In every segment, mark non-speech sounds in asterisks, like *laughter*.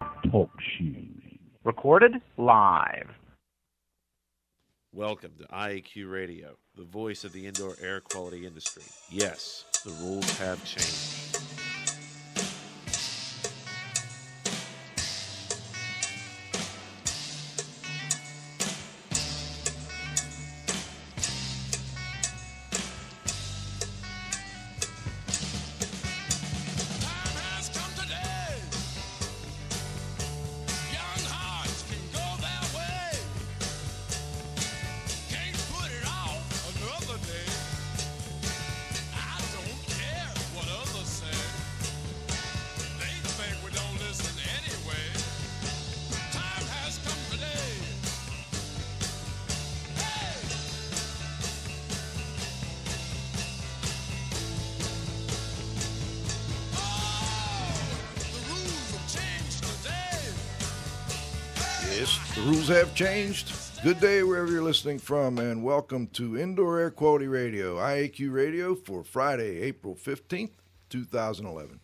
Talk shoes. Recorded live. Welcome to IAQ Radio, the voice of the indoor air quality industry. Yes, the rules have changed. Rules have changed. Good day wherever you're listening from, and welcome to Indoor Air Quality Radio, IAQ Radio, for Friday, April 15th, 2011.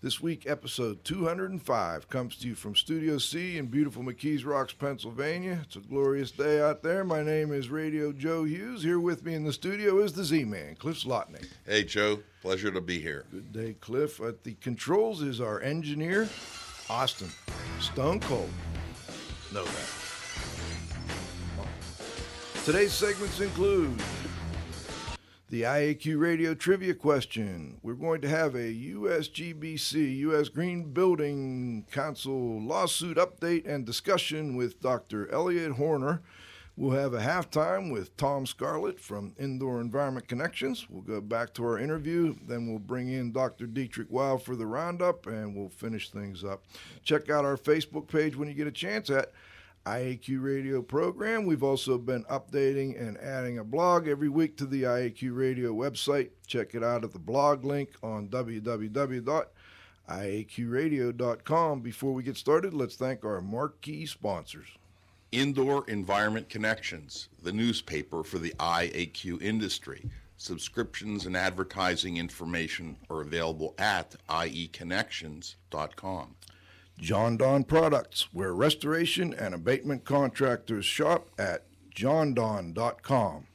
This week, episode 205 comes to you from Studio C in beautiful McKees Rocks, Pennsylvania. It's a glorious day out there. My name is Radio Joe Hughes. Here with me in the studio is the Z Man, Cliff Zlotnik. Hey, Joe. Pleasure to be here. Good day, Cliff. At the controls is our engineer, Austin. Stone Cold. Know that. Today's segments include the IAQ radio trivia question. We're going to have a USGBC, U.S. Green Building Council lawsuit update and discussion with Dr. Elliot Horner. We'll have a halftime with Tom Scarlett from Indoor Environment Connections. We'll go back to our interview. Then we'll bring in Dr. Dietrich Weil for the roundup, and we'll finish things up. Check out our Facebook page when you get a chance at IAQ Radio program. We've also been updating and adding a blog every week to the IAQ Radio website. Check it out at the blog link on www.iaqradio.com. Before we get started, let's thank our marquee sponsors. Indoor Environment Connections, the newspaper for the IAQ industry. Subscriptions and advertising information are available at ieconnections.com. Jon-Don Products, where restoration and abatement contractors shop at jondon.com.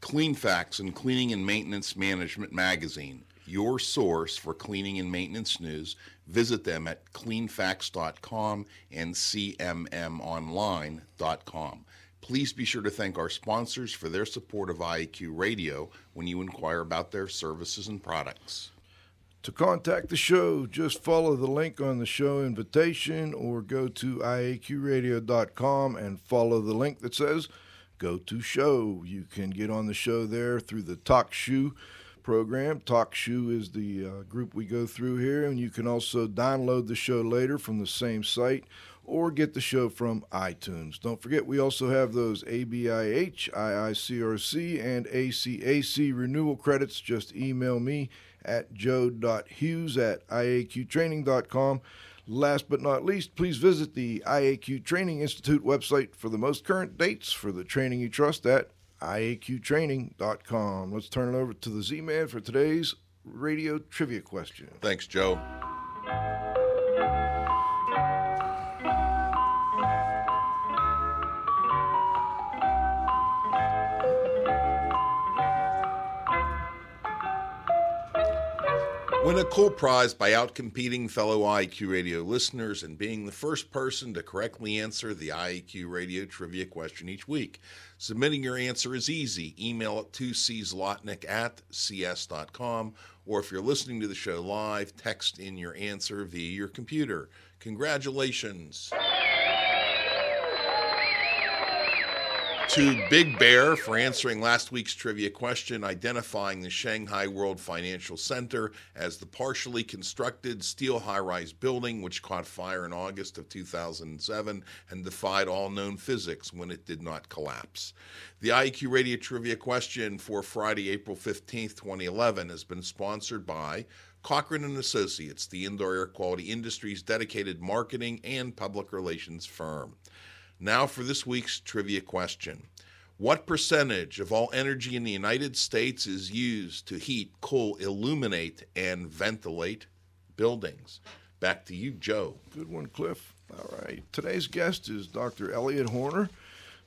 Cleanfax and Cleaning and Maintenance Management Magazine, your source for cleaning and maintenance news. Visit them at cleanfax.com and cmmonline.com. Please be sure to thank our sponsors for their support of IAQ Radio when you inquire about their services and products. To contact the show, just follow the link on the show invitation or go to iaqradio.com and follow the link that says go to show. You can get on the show there through the Talk Shoe program. Talk Shoe is the uh, group we go through here, and you can also download the show later from the same site or get the show from iTunes. Don't forget, we also have those ABIH, IICRC, and ACAC renewal credits. Just email me at joe.hughes at iaqtraining.com. Last but not least, please visit the IAQ Training Institute website for the most current dates for the training you trust at iaqtraining.com. Let's turn it over to the Z Man for today's radio trivia question. Thanks, Joe. Win a cool prize by outcompeting fellow IQ radio listeners and being the first person to correctly answer the IQ radio trivia question each week. Submitting your answer is easy. Email it to czlotnick at cs.com, or if you're listening to the show live, text in your answer via your computer. Congratulations. To Big Bear for answering last week's trivia question, identifying the Shanghai World Financial Center as the partially constructed steel high rise building which caught fire in August of 2007 and defied all known physics when it did not collapse. The IEQ Radio Trivia question for Friday, April 15th, 2011, has been sponsored by Cochran and Associates, the indoor air quality industry's dedicated marketing and public relations firm. Now for this week's trivia question. What percentage of all energy in the United States is used to heat, cool, illuminate, and ventilate buildings? Back to you, Joe. Good one, Cliff. All right. Today's guest is Dr. Elliot Horner.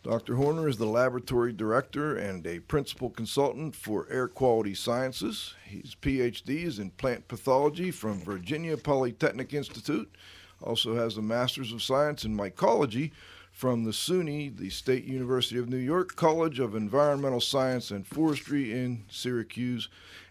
Dr. Horner is the laboratory director and a principal consultant for air quality sciences. His PhD is in plant pathology from Virginia Polytechnic Institute. Also has a master's of science in mycology from the SUNY, the State University of New York College of Environmental Science and Forestry in Syracuse,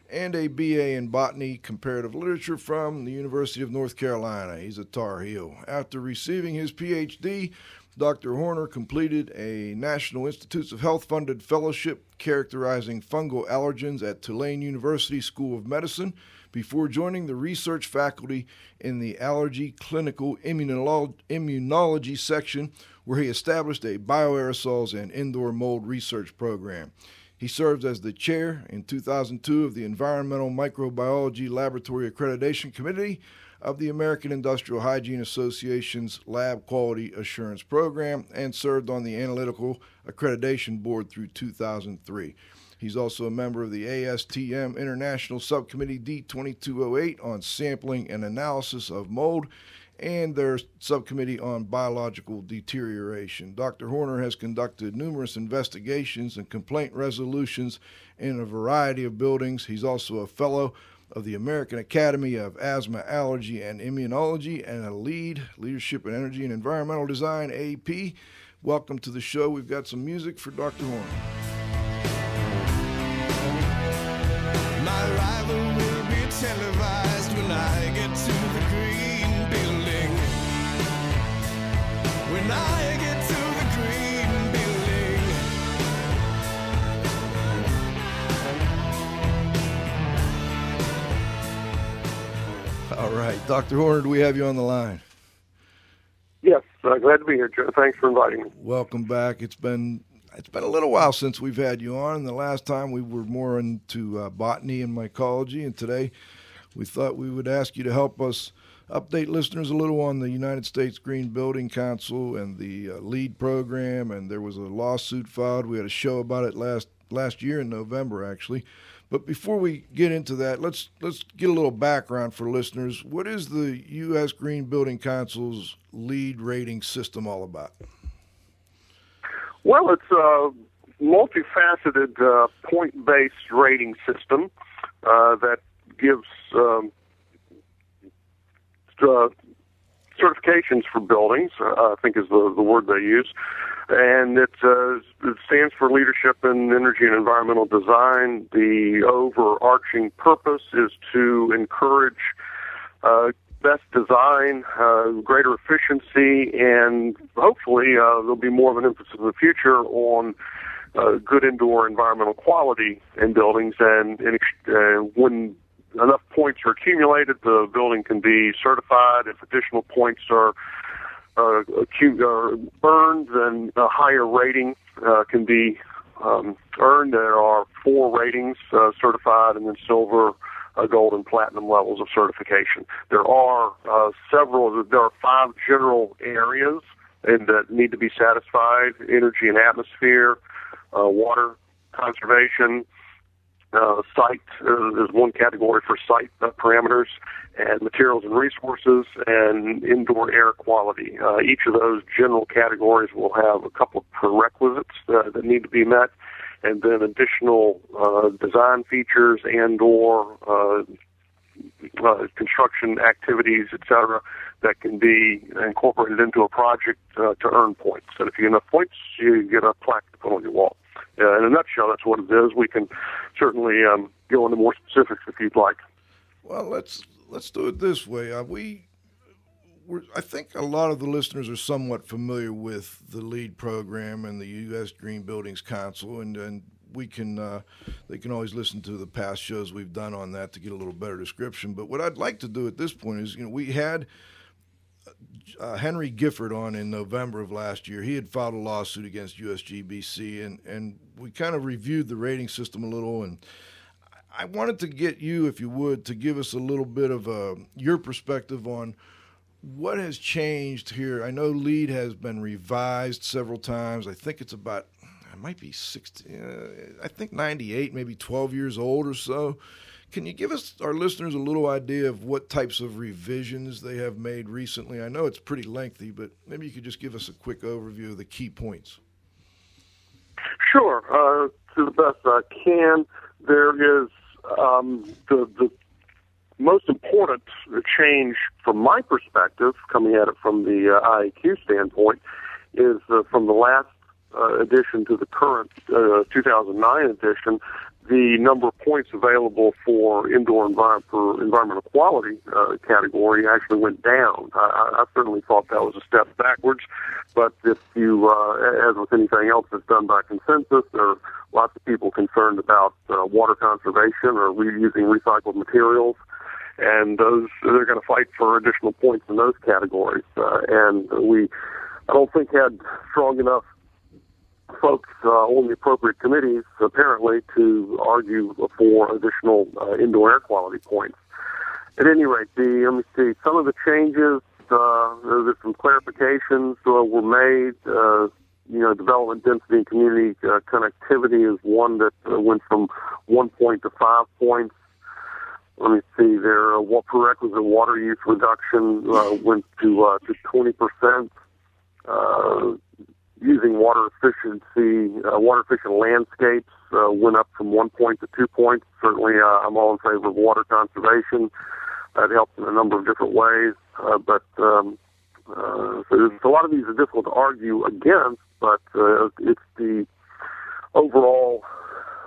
and a BA in Botany Comparative Literature from the University of North Carolina. He's a Tar Heel. After receiving his PhD, Dr. Horner completed a National Institutes of Health funded fellowship characterizing fungal allergens at Tulane University School of Medicine before joining the research faculty in the Allergy Clinical Immunology section, where he established a bioaerosols and indoor mold research program. He served as the chair in 2002 of the Environmental Microbiology Laboratory Accreditation Committee of the American Industrial Hygiene Association's Lab Quality Assurance Program and served on the Analytical Accreditation Board through 2003. He's also a member of the ASTM International Subcommittee D2208 on sampling and analysis of mold and their subcommittee on biological deterioration. Dr. Horner has conducted numerous investigations and complaint resolutions in a variety of buildings. He's also a fellow of the American Academy of Asthma, Allergy, and Immunology, and a LEED Leadership in Energy and Environmental Design AP. Welcome to the show. We've got some music for Dr. Horner. Dr. Horner, do we have you on the line? Yes, uh, glad to be here, Joe. Thanks for inviting me. Welcome back. It's been it's been a little while since we've had you on. The last time we were more into uh, botany and mycology, and today we thought we would ask you to help us update listeners a little on the United States Green Building Council and the uh, LEED program. And there was a lawsuit filed. We had a show about it last last year in November, actually. But before we get into that, let's let's get a little background for listeners. What is the U.S. Green Building Council's LEED rating system all about? Well, it's a multifaceted uh, point-based rating system uh, that gives um, uh, certifications for buildings. Uh, I think is the the word they use, and it, uh, it stands for leadership in energy and environmental design. The overarching purpose is to encourage uh, best design, uh, greater efficiency, and hopefully uh, there'll be more of an emphasis in the future on uh, good indoor environmental quality in buildings. And, and when enough points are accumulated, the building can be certified. If additional points are uh, acu- are earned, then a higher rating uh, can be um, earned. There are four ratings uh, certified, and then silver, uh, gold, and platinum levels of certification. There are uh, several. There are five general areas and that need to be satisfied: energy and atmosphere, uh, water conservation. Uh, site uh, is one category for site uh, parameters, and materials and resources, and indoor air quality. Uh, each of those general categories will have a couple of prerequisites uh, that need to be met, and then additional uh, design features and/or uh, uh, construction activities, etc., that can be incorporated into a project uh, to earn points. And if you get enough points, you get a plaque to put on your wall. Uh, in a nutshell, that's what it is. We can certainly um, go into more specifics if you'd like. Well, let's let's do it this way. Uh, we I think a lot of the listeners are somewhat familiar with the LEED program and the U.S. Green Buildings Council, and, and we can uh, they can always listen to the past shows we've done on that to get a little better description. But what I'd like to do at this point is, you know, we had uh, Henry Gifford on in November of last year. He had filed a lawsuit against USGBC, and and we kind of reviewed the rating system a little and. I wanted to get you, if you would, to give us a little bit of a, your perspective on what has changed here. I know LEED has been revised several times. I think it's about it might be 60, uh, I think 98, maybe 12 years old or so. Can you give us, our listeners, a little idea of what types of revisions they have made recently? I know it's pretty lengthy, but maybe you could just give us a quick overview of the key points. Sure. Uh, to the best I can, there is um, the, the most important change from my perspective, coming at it from the uh, IAQ standpoint, is uh, from the last uh, addition to the current uh, 2009 edition, the number of points available for indoor envi- for environmental quality uh, category actually went down. I, I certainly thought that was a step backwards, but if you, uh, as with anything else that's done by consensus, there are lots of people concerned about uh, water conservation or reusing recycled materials. And those they're going to fight for additional points in those categories. Uh, and we, I don't think had strong enough folks uh, on the appropriate committees, apparently, to argue for additional uh, indoor air quality points. At any rate, the let me see some of the changes. Uh, there's some clarifications uh, were made. Uh, you know, development density and community uh, connectivity is one that uh, went from one point to five points. Let me see. There, uh, what prerequisite water use reduction uh, went to uh, to twenty percent. Uh, using water efficiency, uh, water efficient landscapes uh, went up from one point to two points. Certainly, uh, I'm all in favor of water conservation. That helps in a number of different ways, uh, but um, uh, so a lot of these are difficult to argue against. But uh, it's the overall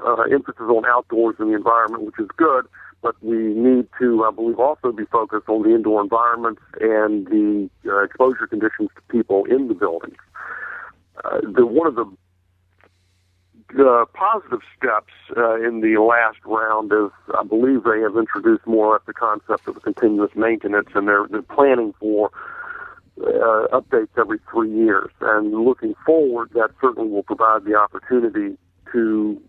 uh, emphasis on outdoors and the environment, which is good. But we need to, I believe, also be focused on the indoor environment and the uh, exposure conditions to people in the buildings. Uh, the one of the uh, positive steps uh, in the last round is I believe they have introduced more of the concept of continuous maintenance, and they're, they're planning for uh, updates every three years. And looking forward, that certainly will provide the opportunity to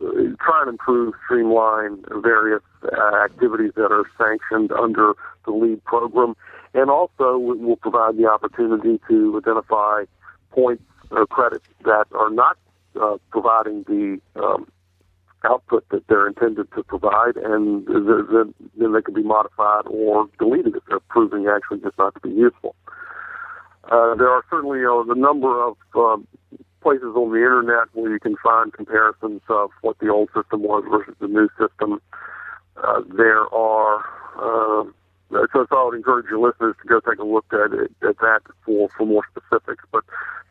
uh, try and improve, streamline various uh, activities that are sanctioned under the LEED program, and also it will provide the opportunity to identify points or credits that are not uh, providing the um, output that they're intended to provide, and then they can be modified or deleted if they're proving actually just not to be useful. Uh, there are certainly uh, a number of uh, places on the internet where you can find comparisons of what the old system was versus the new system. Uh, there are uh, so, so I would encourage your listeners to go take a look at it, at that for for more specifics. But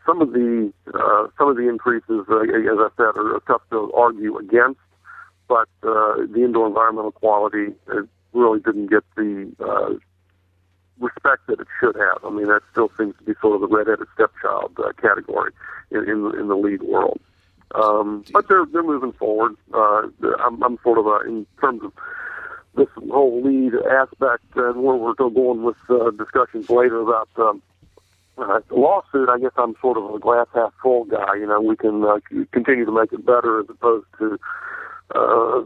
some of the uh, some of the increases, uh, as I said, are tough to argue against. But uh, the indoor environmental quality uh, really didn't get the uh, respect that it should have. I mean, that still seems to be sort of the redheaded stepchild uh, category in, in in the LEED world. Um, but they're they're moving forward. Uh, I'm, I'm sort of a, in terms of this whole LEED aspect and where we're going with uh, discussions later about um, uh, the lawsuit, I guess I'm sort of a glass half full guy. You know, we can uh, continue to make it better as opposed to uh,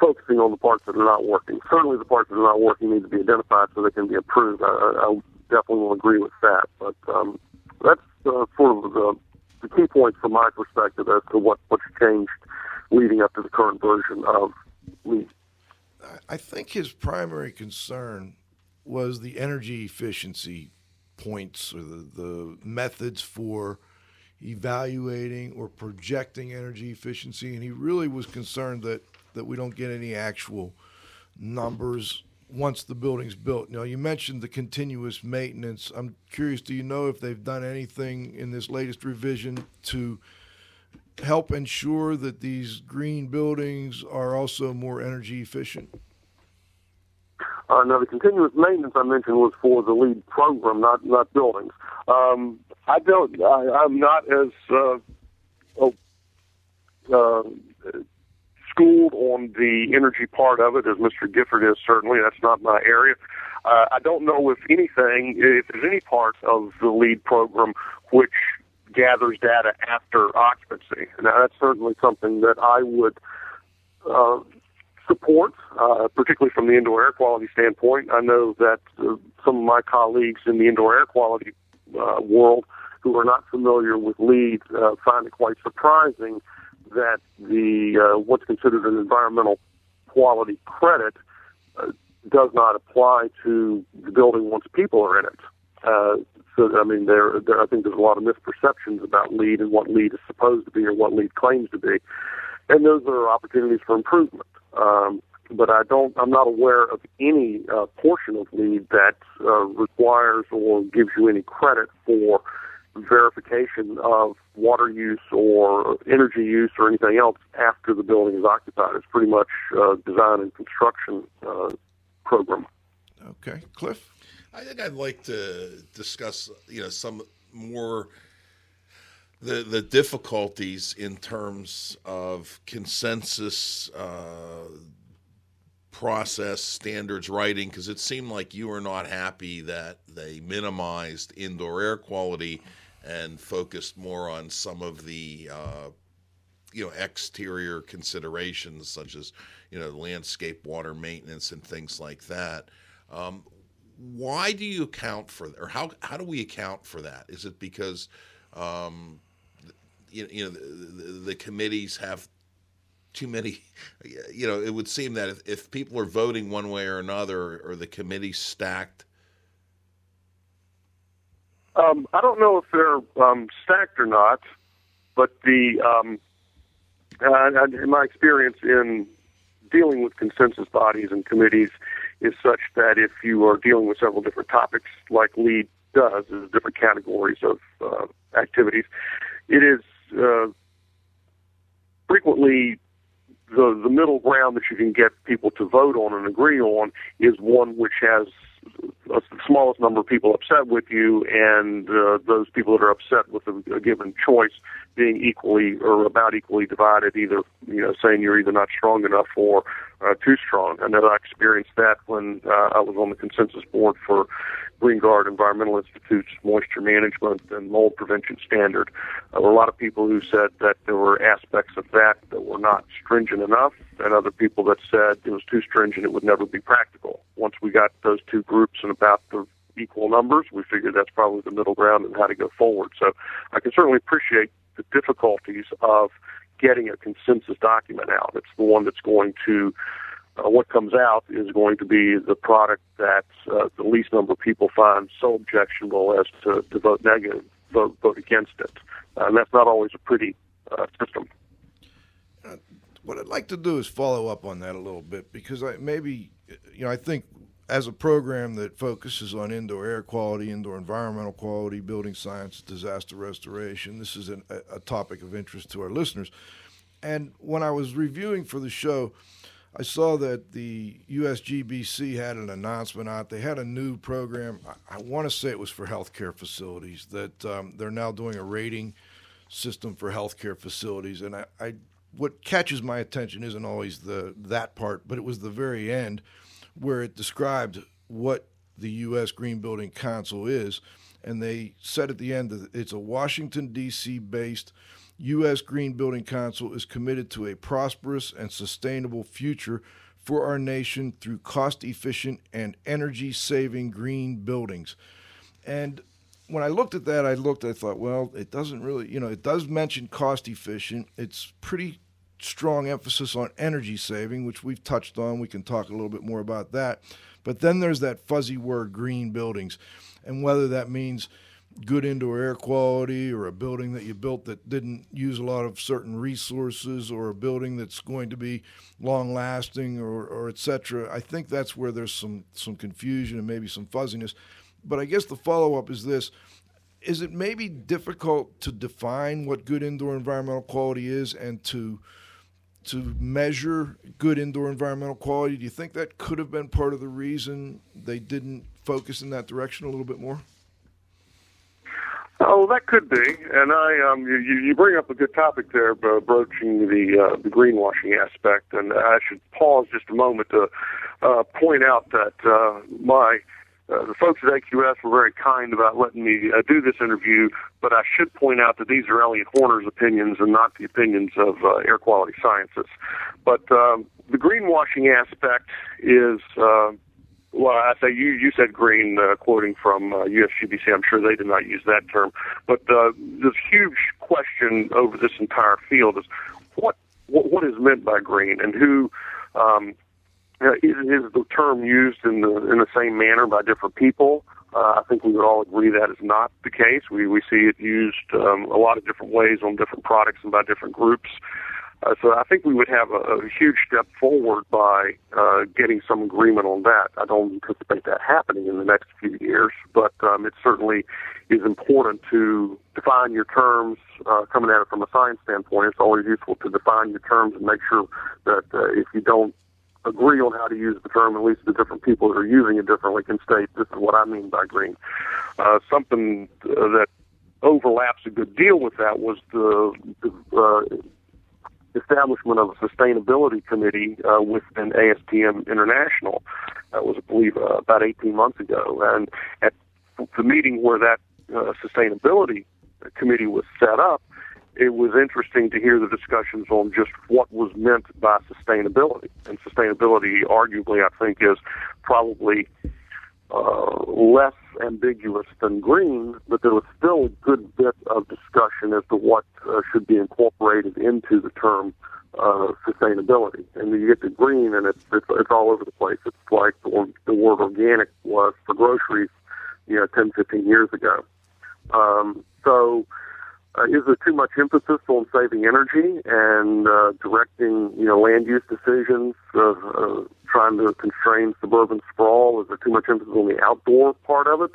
focusing on the parts that are not working. Certainly, the parts that are not working need to be identified so they can be improved. I, I definitely will agree with that. But um, that's uh, sort of the, the key points from my perspective as to what what's changed leading up to the current version of LEED. I think his primary concern was the energy efficiency points or the, the methods for evaluating or projecting energy efficiency. And he really was concerned that, that we don't get any actual numbers once the building's built. Now, you mentioned the continuous maintenance. I'm curious, do you know if they've done anything in this latest revision to help ensure that these green buildings are also more energy efficient? Uh, now, the continuous maintenance I mentioned was for the LEED program, not not buildings. Um, I don't. I, I'm not as uh, oh, uh, schooled on the energy part of it as Mr. Gifford is. Certainly, that's not my area. Uh, I don't know if anything, if there's any part of the LEED program which gathers data after occupancy. Now, that's certainly something that I would uh, support, uh, particularly from the indoor air quality standpoint. I know that uh, some of my colleagues in the indoor air quality uh, world who are not familiar with LEED uh, find it quite surprising that the uh, what's considered an environmental quality credit uh, does not apply to the building once people are in it. Uh, so, I mean, there, there, I think there's a lot of misperceptions about LEED and what LEED is supposed to be or what LEED claims to be, and those are opportunities for improvement. Um, but I don't, I'm not aware of any uh, portion of LEED that uh, requires or gives you any credit for verification of water use or energy use or anything else after the building is occupied. It's pretty much uh, design and construction uh, program. Okay, Cliff. I think I'd like to discuss, you know, some more the the difficulties in terms of consensus uh, process standards writing because it seemed like you were not happy that they minimized indoor air quality and focused more on some of the uh, you know exterior considerations such as you know landscape water maintenance and things like that. Um, why do you account for or how how do we account for that? Is it because um, you, you know the, the, the, committees have too many *laughs* you know it would seem that if, if people are voting one way or another or the committee stacked? Um, I don't know if they're um, stacked or not, but the uh, in my experience in dealing with consensus bodies and committees is such that if you are dealing with several different topics, like LEED does, is different categories of uh, activities, it is uh, frequently the the middle ground that you can get people to vote on and agree on is one which has the smallest number of people upset with you, and uh, those people that are upset with a, a given choice being equally or about equally divided, either you know saying you're either not strong enough or uh, too strong. I know I experienced that when uh, I was on the consensus board for GreenGuard Environmental Institute's moisture management and mold prevention standard. Uh, there were a lot of people who said that there were aspects of that that were not stringent enough, and other people that said it was too stringent, it would never be practical. Once we got those two groups in about the equal numbers, we figured that's probably the middle ground and how to go forward. So I can certainly appreciate the difficulties of getting a consensus document out. It's the one that's going to uh, what comes out is going to be the product that uh, the least number of people find so objectionable as to, to vote negative, vote, vote against it. Uh, and that's not always a pretty uh, system. Uh, what I'd like to do is follow up on that a little bit because I maybe, you know, I think as a program that focuses on indoor air quality, indoor environmental quality, building science, disaster restoration, this is an, a, a topic of interest to our listeners. And when I was reviewing for the show, I saw that the USGBC had an announcement out. They had a new program. I, I want to say it was for healthcare facilities that um, they're now doing a rating system for healthcare facilities. And I, I, what catches my attention isn't always the that part, but it was the very end where it described what the U.S. Green Building Council is, and they said at the end that it's a Washington D.C. based U.S. Green Building Council is committed to a prosperous and sustainable future for our nation through cost efficient and energy saving green buildings. And when I looked at that, I looked, I thought, well, it doesn't really, you know, it does mention cost efficient. It's pretty strong emphasis on energy saving, which we've touched on. We can talk a little bit more about that. But then there's that fuzzy word green buildings, and whether that means good indoor air quality or a building that you built that didn't use a lot of certain resources or a building that's going to be long lasting or, or et cetera. I think that's where there's some, some confusion and maybe some fuzziness. But I guess the follow up is this is it maybe difficult to define what good indoor environmental quality is and to to measure good indoor environmental quality. Do you think that could have been part of the reason they didn't focus in that direction a little bit more? Oh, that could be, and I um, you, you bring up a good topic there, uh, broaching the uh, the greenwashing aspect, and I should pause just a moment to uh, point out that uh, my uh, the folks at AQS were very kind about letting me uh, do this interview, but I should point out that these are Elliot Horner's opinions and not the opinions of uh, Air Quality Sciences. But um, the greenwashing aspect is, uh, well, I say you you said green, uh, quoting from uh, USGBC. I'm sure they did not use that term, but uh, this huge question over this entire field is what what, what is meant by green and who um, uh, is, is the term used in the in the same manner by different people? Uh, I think we would all agree that is not the case. We we see it used um, a lot of different ways on different products and by different groups. Uh, so I think we would have a, a huge step forward by uh, getting some agreement on that. I don't anticipate that happening in the next few years, but um, it certainly is important to define your terms. Uh, coming at it from a science standpoint, it's always useful to define your terms and make sure that uh, if you don't agree on how to use the term, at least the different people that are using it differently can state this is what I mean by green. Uh, something uh, that overlaps a good deal with that was the, the uh, establishment of a sustainability committee uh, within ASTM International. That was, I believe, uh, about 18 months ago. And at the meeting where that uh, sustainability committee was set up, it was interesting to hear the discussions on just what was meant by sustainability. And sustainability, arguably, I think, is probably uh, less ambiguous than green, but there was still a good bit of discussion as to what uh, should be incorporated into the term uh, sustainability. And you get to green, and it's, it's it's all over the place. It's like the, the word organic was for groceries, you know, 10, 15 years ago. Um, so uh, is there too much emphasis on saving energy and uh, directing, you know, land use decisions, uh, uh, trying to constrain suburban sprawl? Is there too much emphasis on the outdoor part of it?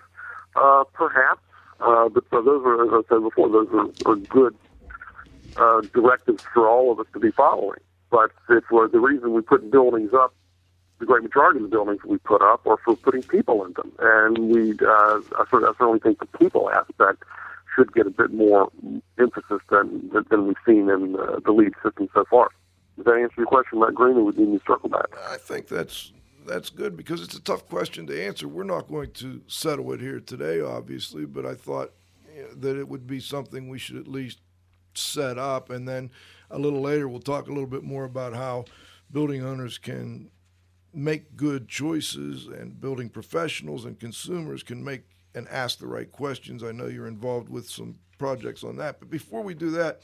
Uh, perhaps. Uh, but so those are, as I said before, those are, are good uh, directives for all of us to be following. But if uh, the reason we put buildings up, the great majority of the buildings we put up are for putting people in them, and we, uh, of I certainly think the people aspect should get a bit more emphasis than than we've seen in uh, the LEED system so far. Does that answer your question Matt green, or would you need to circle back? I think that's that's good because it's a tough question to answer. We're not going to settle it here today, obviously, but I thought that it would be something we should at least set up, and then a little later we'll talk a little bit more about how building owners can make good choices and building professionals and consumers can make and ask the right questions. I know you're involved with some projects on that. But before we do that,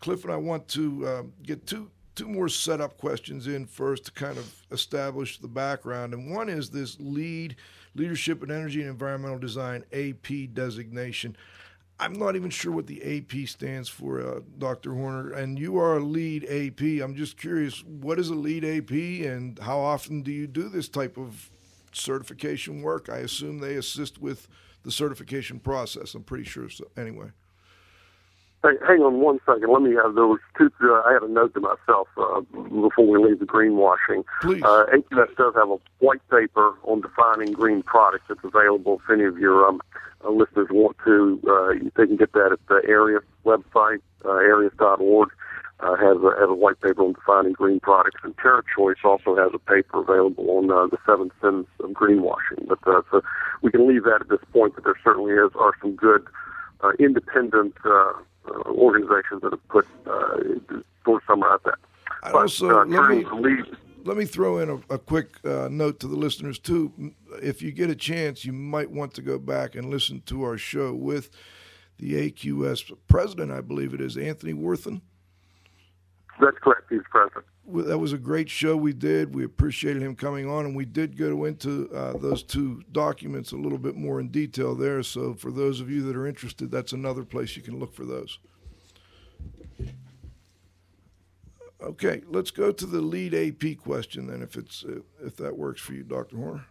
Cliff and I want to um, get two two more setup questions in first to kind of establish the background. And one is this LEED leadership in energy and environmental design AP designation. I'm not even sure what the AP stands for, uh, Dr. Horner. And you are a LEED AP. I'm just curious, what is a LEED AP, and how often do you do this type of certification work. I assume they assist with the certification process. I'm pretty sure. So, anyway. Hey, hang on one second. Let me have those two. Uh, I had a note to myself uh, before we leave the greenwashing. Please. Uh, AQS does have a white paper on defining green products. that's available if any of your um, uh, listeners want to. Uh, they can get that at the area website, uh, areas.org uh, has, a, has a white paper on defining green products, and TerraChoice also has a paper available on uh, the seven sins of greenwashing. But uh, so we can leave that at this point. But there certainly is are some good uh, independent uh, uh, organizations that have put uh, sort of summarize that. But, also uh, let me lead, let me throw in a, a quick uh, note to the listeners too. If you get a chance, you might want to go back and listen to our show with the AQS president, I believe it is Anthony Worthen. That's correct. He's president. That was a great show we did. We appreciated him coming on, and we did go into uh, those two documents a little bit more in detail there. So, for those of you that are interested, that's another place you can look for those. Okay, let's go to the LEED AP question then, if it's uh, if that works for you, Dr. Horner.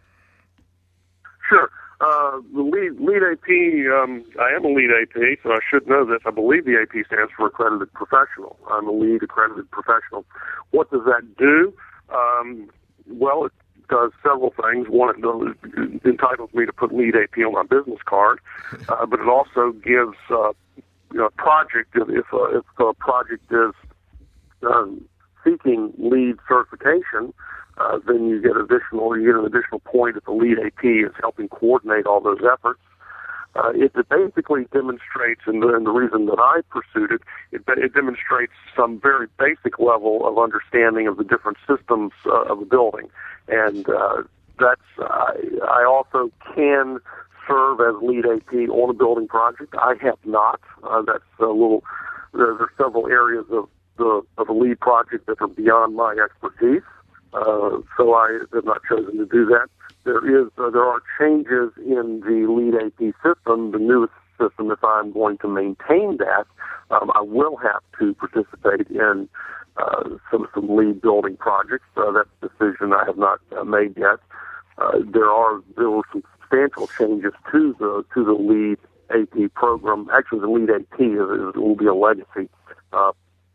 Sure. Uh, the LEED LEED AP. Um, I am a LEED AP, so I should know this. I believe the AP stands for accredited professional. I'm a LEED accredited professional. What does that do? Um, well, it does several things. One, it entitles me to put LEED AP on my business card, uh, but it also gives uh, you know, a project if if a, if a project is um, seeking LEED certification uh, then you get additional, you get an additional point if the LEED AP is helping coordinate all those efforts. Uh, it, it basically demonstrates, and the, and the reason that I pursued it, it, it demonstrates some very basic level of understanding of the different systems uh, of a building, and uh, that's I, I also can serve as LEED AP on a building project. I have not. Uh, that's a little. There, there are several areas of the of a LEED project that are beyond my expertise. Uh, so I have not chosen to do that. There is uh, there are changes in the LEED AP system, the newest system. If I'm going to maintain that, um, I will have to participate in uh, some some LEED building projects. Uh, that's a decision I have not uh, made yet. Uh, there are there were some substantial changes to the to the LEED AP program. Actually, the LEED AP is, is, will be a legacy uh,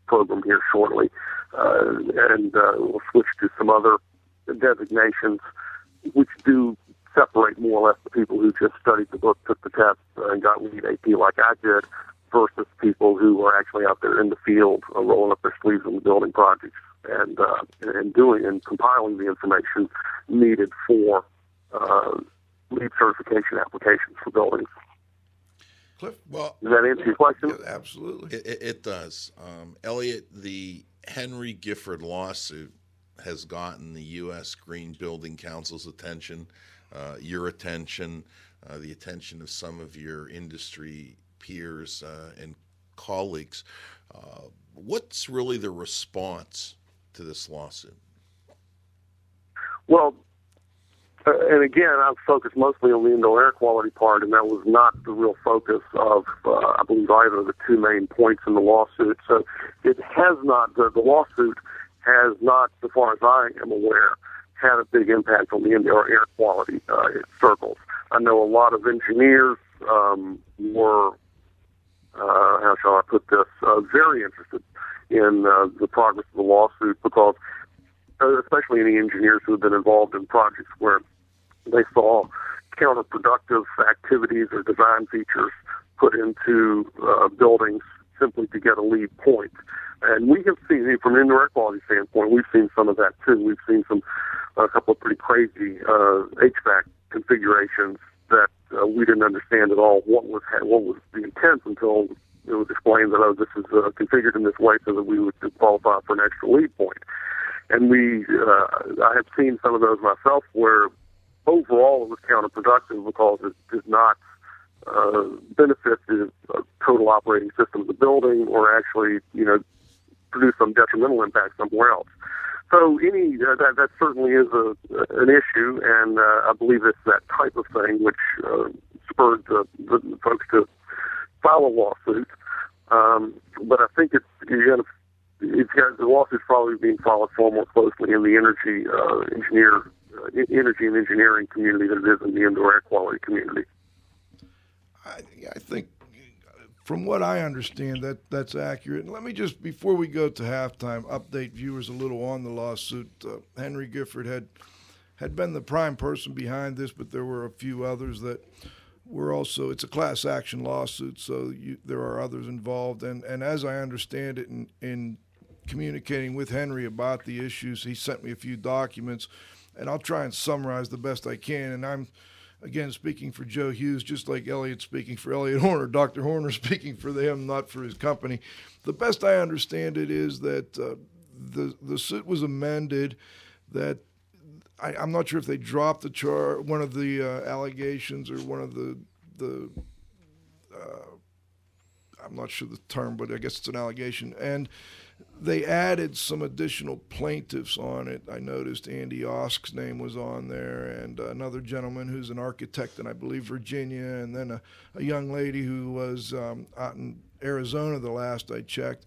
program here shortly uh, and uh, we'll switch to some other designations which do separate more or less the people who just studied the book, took the test, uh, and got LEED AP like I did, versus people who are actually out there in the field, uh, rolling up their sleeves the building projects and uh, and doing and compiling the information needed for uh, LEED certification applications for buildings. Cliff, well, does that answer your question? Yeah, absolutely, it, it, it does. Um, Elliot, the Henry Gifford lawsuit has gotten the U.S. Green Building Council's attention, uh, your attention, uh, the attention of some of your industry peers uh, and colleagues. Uh, what's really the response to this lawsuit? Well, and again, I've focused mostly on the indoor air quality part, and that was not the real focus of, uh, I believe, either of the two main points in the lawsuit. So it has not, the, the lawsuit has not, so far as I am aware, had a big impact on the indoor air quality uh, circles. I know a lot of engineers um, were, uh, how shall I put this, uh, very interested in uh, the progress of the lawsuit because, uh, especially any engineers who have been involved in projects where they saw counterproductive activities or design features put into uh, buildings simply to get a LEED point. And we have seen, from an indoor air quality standpoint, we've seen some of that too. We've seen some, a couple of pretty crazy uh, HVAC configurations that uh, we didn't understand at all what was what was the intent until it was explained that oh, this is uh, configured in this way so that we would qualify for an extra LEED point. And we, uh, I have seen some of those myself where overall it was counterproductive because it did not uh, benefit the uh, total operating system of the building or actually, you know, produce some detrimental impact somewhere else. So any uh, that that certainly is a an issue, and uh, I believe it's that type of thing which uh, spurred the, the folks to file a lawsuit. Um, but I think it's you got to it's got the lawsuit's probably being followed far more closely in the energy engineer energy and engineering community than it is in the indoor air quality community. I, I think, from what I understand, that that's accurate. And let me just, before we go to halftime, update viewers a little on the lawsuit. Uh, Henry Gifford had had been the prime person behind this, but there were a few others that were also. It's a class action lawsuit, so you, there are others involved. And and as I understand it, in in communicating with Henry about the issues, he sent me a few documents and I'll try and summarize the best I can. And I'm, again, speaking for Joe Hughes, just like Elliot speaking for Elliot Horner, *laughs* Dr. Horner *laughs* speaking for them, not for his company. The best I understand it is that uh, the the suit was amended. That I, am not sure if they dropped the char one of the uh, allegations or one of the the. Uh, I'm not sure the term, but I guess it's an allegation and they added some additional plaintiffs on it. I noticed Andy Osk's name was on there, and another gentleman who's an architect in, I believe, Virginia, and then a, a young lady who was um, out in Arizona the last I checked.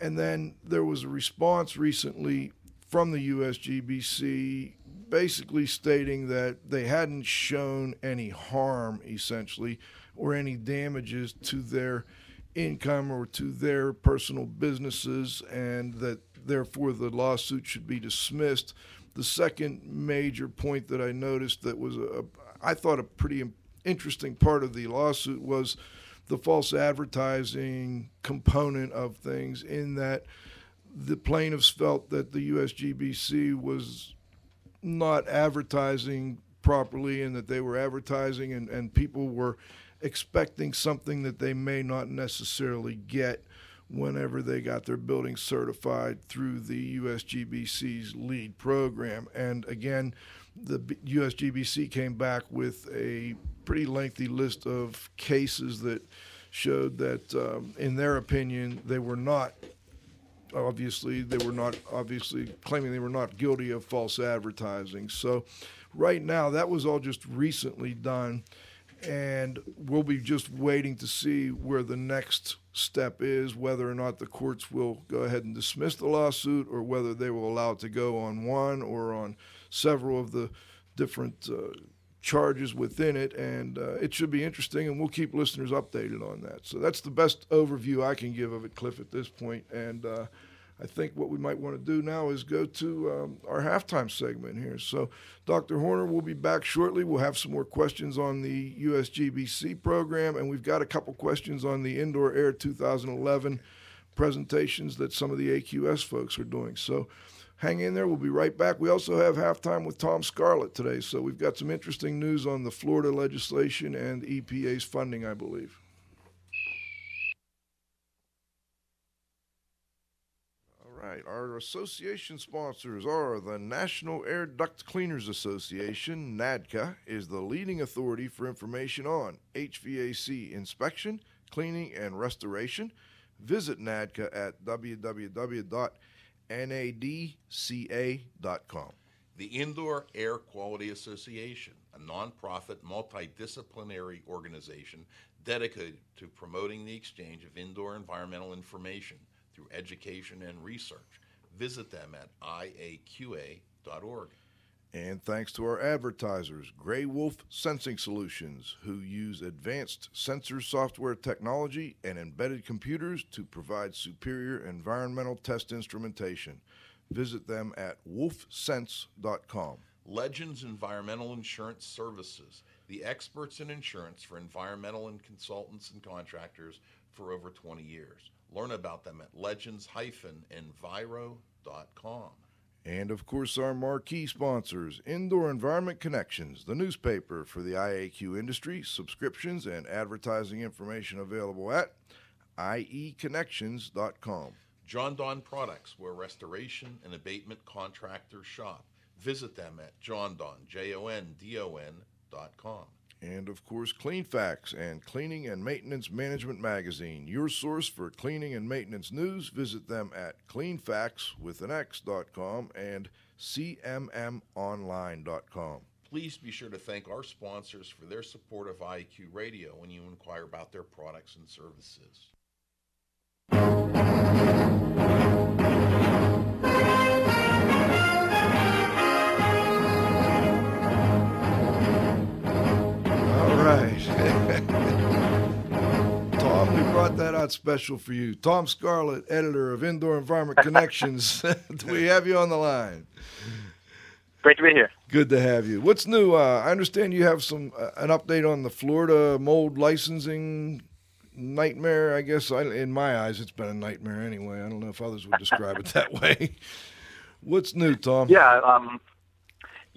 And then there was a response recently from the USGBC basically stating that they hadn't shown any harm, essentially, or any damages to their income or to their personal businesses, and that therefore the lawsuit should be dismissed. The second major point that I noticed that was a, I thought a pretty interesting part of the lawsuit was the false advertising component of things, in that the plaintiffs felt that the USGBC was not advertising properly and that they were advertising and, and people were expecting something that they may not necessarily get whenever they got their building certified through the USGBC's LEED program. And again, the USGBC came back with a pretty lengthy list of cases that showed that, um, in their opinion, they were not obviously they were not obviously claiming they were not guilty of false advertising. So right now that was all just recently done and we'll be just waiting to see where the next step is whether or not the courts will go ahead and dismiss the lawsuit or whether they will allow it to go on one or on several of the different uh, charges within it, and uh, it should be interesting, and we'll keep listeners updated on that. So that's the best overview I can give of it, Cliff, at this point. And uh, I think what we might want to do now is go to um, our halftime segment here. So, Dr. Horner will be back shortly. We'll have some more questions on the USGBC program, and we've got a couple questions on the Indoor Air 2011 presentations that some of the AQS folks are doing. So, hang in there. We'll be right back. We also have halftime with Tom Scarlett today. So we've got some interesting news on the Florida legislation and EPA's funding, I believe. All Our association sponsors are the National Air Duct Cleaners Association. NADCA is the leading authority for information on HVAC inspection, cleaning, and restoration. Visit NADCA at www.nadca.com. The Indoor Air Quality Association, a nonprofit multidisciplinary organization dedicated to promoting the exchange of indoor environmental information through education and research. Visit them at iaqa.org. And thanks to our advertisers, Gray Wolf Sensing Solutions, who use advanced sensor software technology and embedded computers to provide superior environmental test instrumentation. Visit them at wolfsense.com. Legends Environmental Insurance Services, the experts in insurance for environmental and consultants and contractors for over 20 years. Learn about them at legends-enviro.com. And of course, our marquee sponsors Indoor Environment Connections, the newspaper for the IAQ industry, subscriptions and advertising information available at ieconnections.com. Jon-Don Products, where restoration and abatement contractors shop. Visit them at jondon, J-O-N-D-O-N dot com. And of course, Cleanfax and Cleaning and Maintenance Management Magazine, your source for cleaning and maintenance news. Visit them at cleanfax with an X.com and cmmonline.com. Please be sure to thank our sponsors for their support of IAQ Radio when you inquire about their products and services. Brought that out special for you. Tom Scarlett, editor of Indoor Environment *laughs* Connections. *laughs* Do we have you on the line? Great to be here. Good to have you. What's new? Uh, I understand you have some uh, an update on the Florida mold licensing nightmare. I guess I, in my eyes, it's been a nightmare anyway. I don't know if others would describe it that *laughs* way. What's new, Tom? Yeah, um,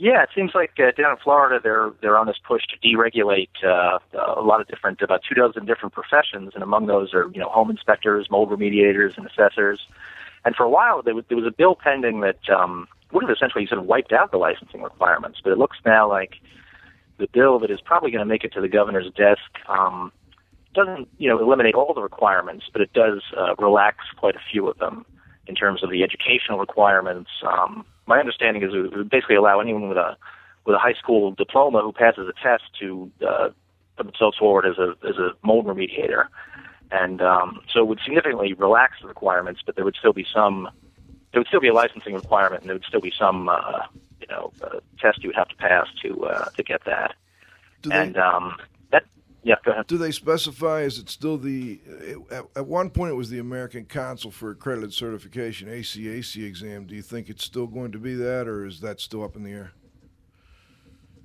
yeah, it seems like uh, down in Florida they're they're on this push to deregulate uh, a lot of different about two dozen different professions, and among those are you know home inspectors, mold remediators, and assessors. And for a while there was, there was a bill pending that um, would have essentially sort of wiped out the licensing requirements, but it looks now like the bill that is probably going to make it to the governor's desk um, doesn't you know eliminate all the requirements, but it does uh, relax quite a few of them in terms of the educational requirements. Um, my understanding is it would basically allow anyone with a with a high school diploma who passes a test to uh, put themselves forward as a as a mold remediator, and um, so it would significantly relax the requirements, but there would still be some there would still be a licensing requirement, and there would still be some uh, you know uh, test you would have to pass to uh, to get that. Do and they, um, that yeah, go ahead. do they specify? Is it still the? It, at, at one point, it was the American Council for Accredited Certification (ACAC) exam. Do you think it's still going to be that, or is that still up in the air?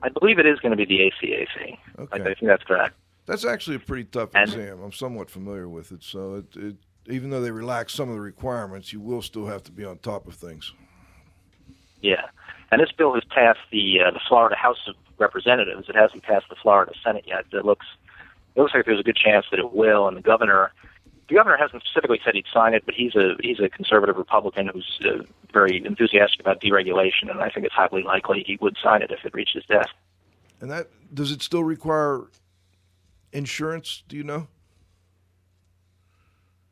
I believe it is going to be the ACAC. Okay. I think that's correct. That's actually a pretty tough And- exam. I'm somewhat familiar with it. So, it, it, even though they relax some of the requirements, you will still have to be on top of things. Yeah, and this bill has passed the uh, the Florida House of Representatives. It hasn't passed the Florida Senate yet. It looks it looks like there's a good chance that it will. And the governor, the governor hasn't specifically said he'd sign it, but he's a he's a conservative Republican who's uh, very enthusiastic about deregulation, and I think it's highly likely he would sign it if it reached his desk. And that does it still require insurance? Do you know?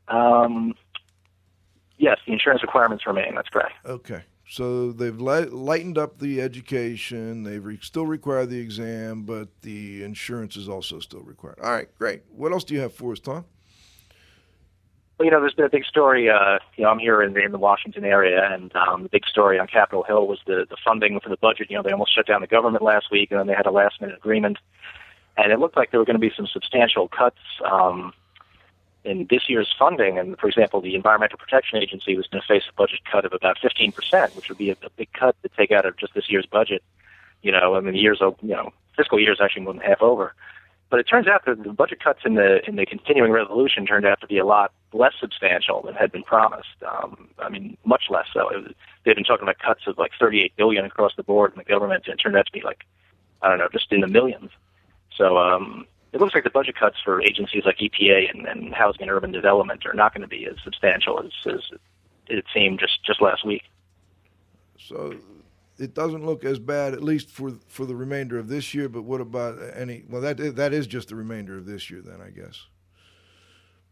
Um, yes, the insurance requirements remain. That's correct. Okay. So they've li- lightened up the education. They re- still require the exam, but the insurance is also still required. All right, great. What else do you have for us, Tom? Well, you know, there's been a big story. Uh, you know, I'm here in the, in the Washington area, and um, the big story on Capitol Hill was the the funding for the budget. You know, they almost shut down the government last week, and then they had a last minute agreement, and it looked like there were going to be some substantial cuts um, in this year's funding. And for example, the Environmental Protection Agency was going to face a budget cut of about 15 percent, which would be a, a big cut to take out of just this year's budget. You know, I mean, the year's you know fiscal year is actually more than half over. But it turns out that the budget cuts in the in the continuing resolution turned out to be a lot less substantial than had been promised. Um, I mean, much less so. It was, they've been talking about cuts of like 38 billion across the board in the government, and it turned out to be like I don't know, just in the millions. So um, it looks like the budget cuts for agencies like EPA and, and Housing and Urban Development are not going to be as substantial as, as it seemed just just last week. So it doesn't look as bad, at least for for the remainder of this year. But what about any? Well, that that is just the remainder of this year, then I guess.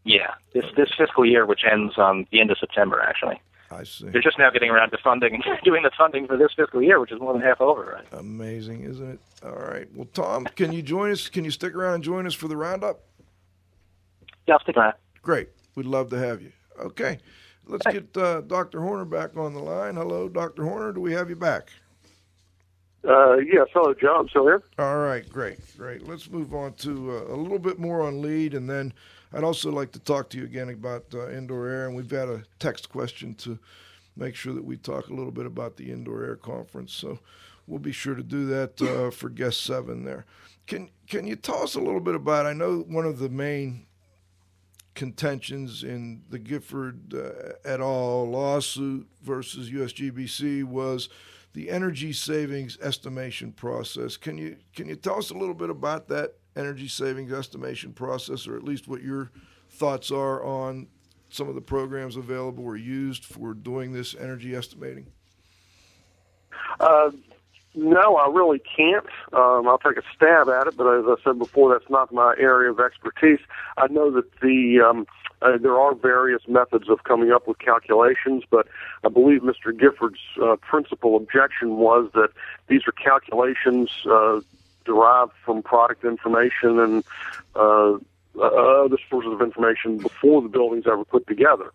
Yeah, this this fiscal year, which ends on the end of September, actually. I see. They're just now getting around to funding, *laughs* doing the funding for this fiscal year, which is more than half over, right? Amazing, isn't it? All right. Well, Tom, can you join us? Can you stick around and join us for the roundup? Yeah, I'll stick around. Great. We'd love to have you. Okay. Let's get uh, Dr. Horner back on the line. Hello, Dr. Horner. Do we have you back? Uh, yes, hello, John. Still here. All right, great, great. Let's move on to uh, a little bit more on LEED, and then I'd also like to talk to you again about uh, indoor air. And we've got a text question to make sure that we talk a little bit about the indoor air conference. So we'll be sure to do that uh, for guest seven there. Can Can you tell us a little bit about? I know one of the main contentions in the Gifford uh, et al. lawsuit versus USGBC was the energy savings estimation process. Can you can you tell us a little bit about that energy savings estimation process, or at least what your thoughts are on some of the programs available or used for doing this energy estimating? Uh, no, I really can't. Um, I'll take a stab at it, but as I said before, that's not my area of expertise. I know that the um, uh, there are various methods of coming up with calculations, but I believe Mr. Gifford's uh, principal objection was that these are calculations uh, derived from product information and uh, uh, other sources of information before the building's ever put together.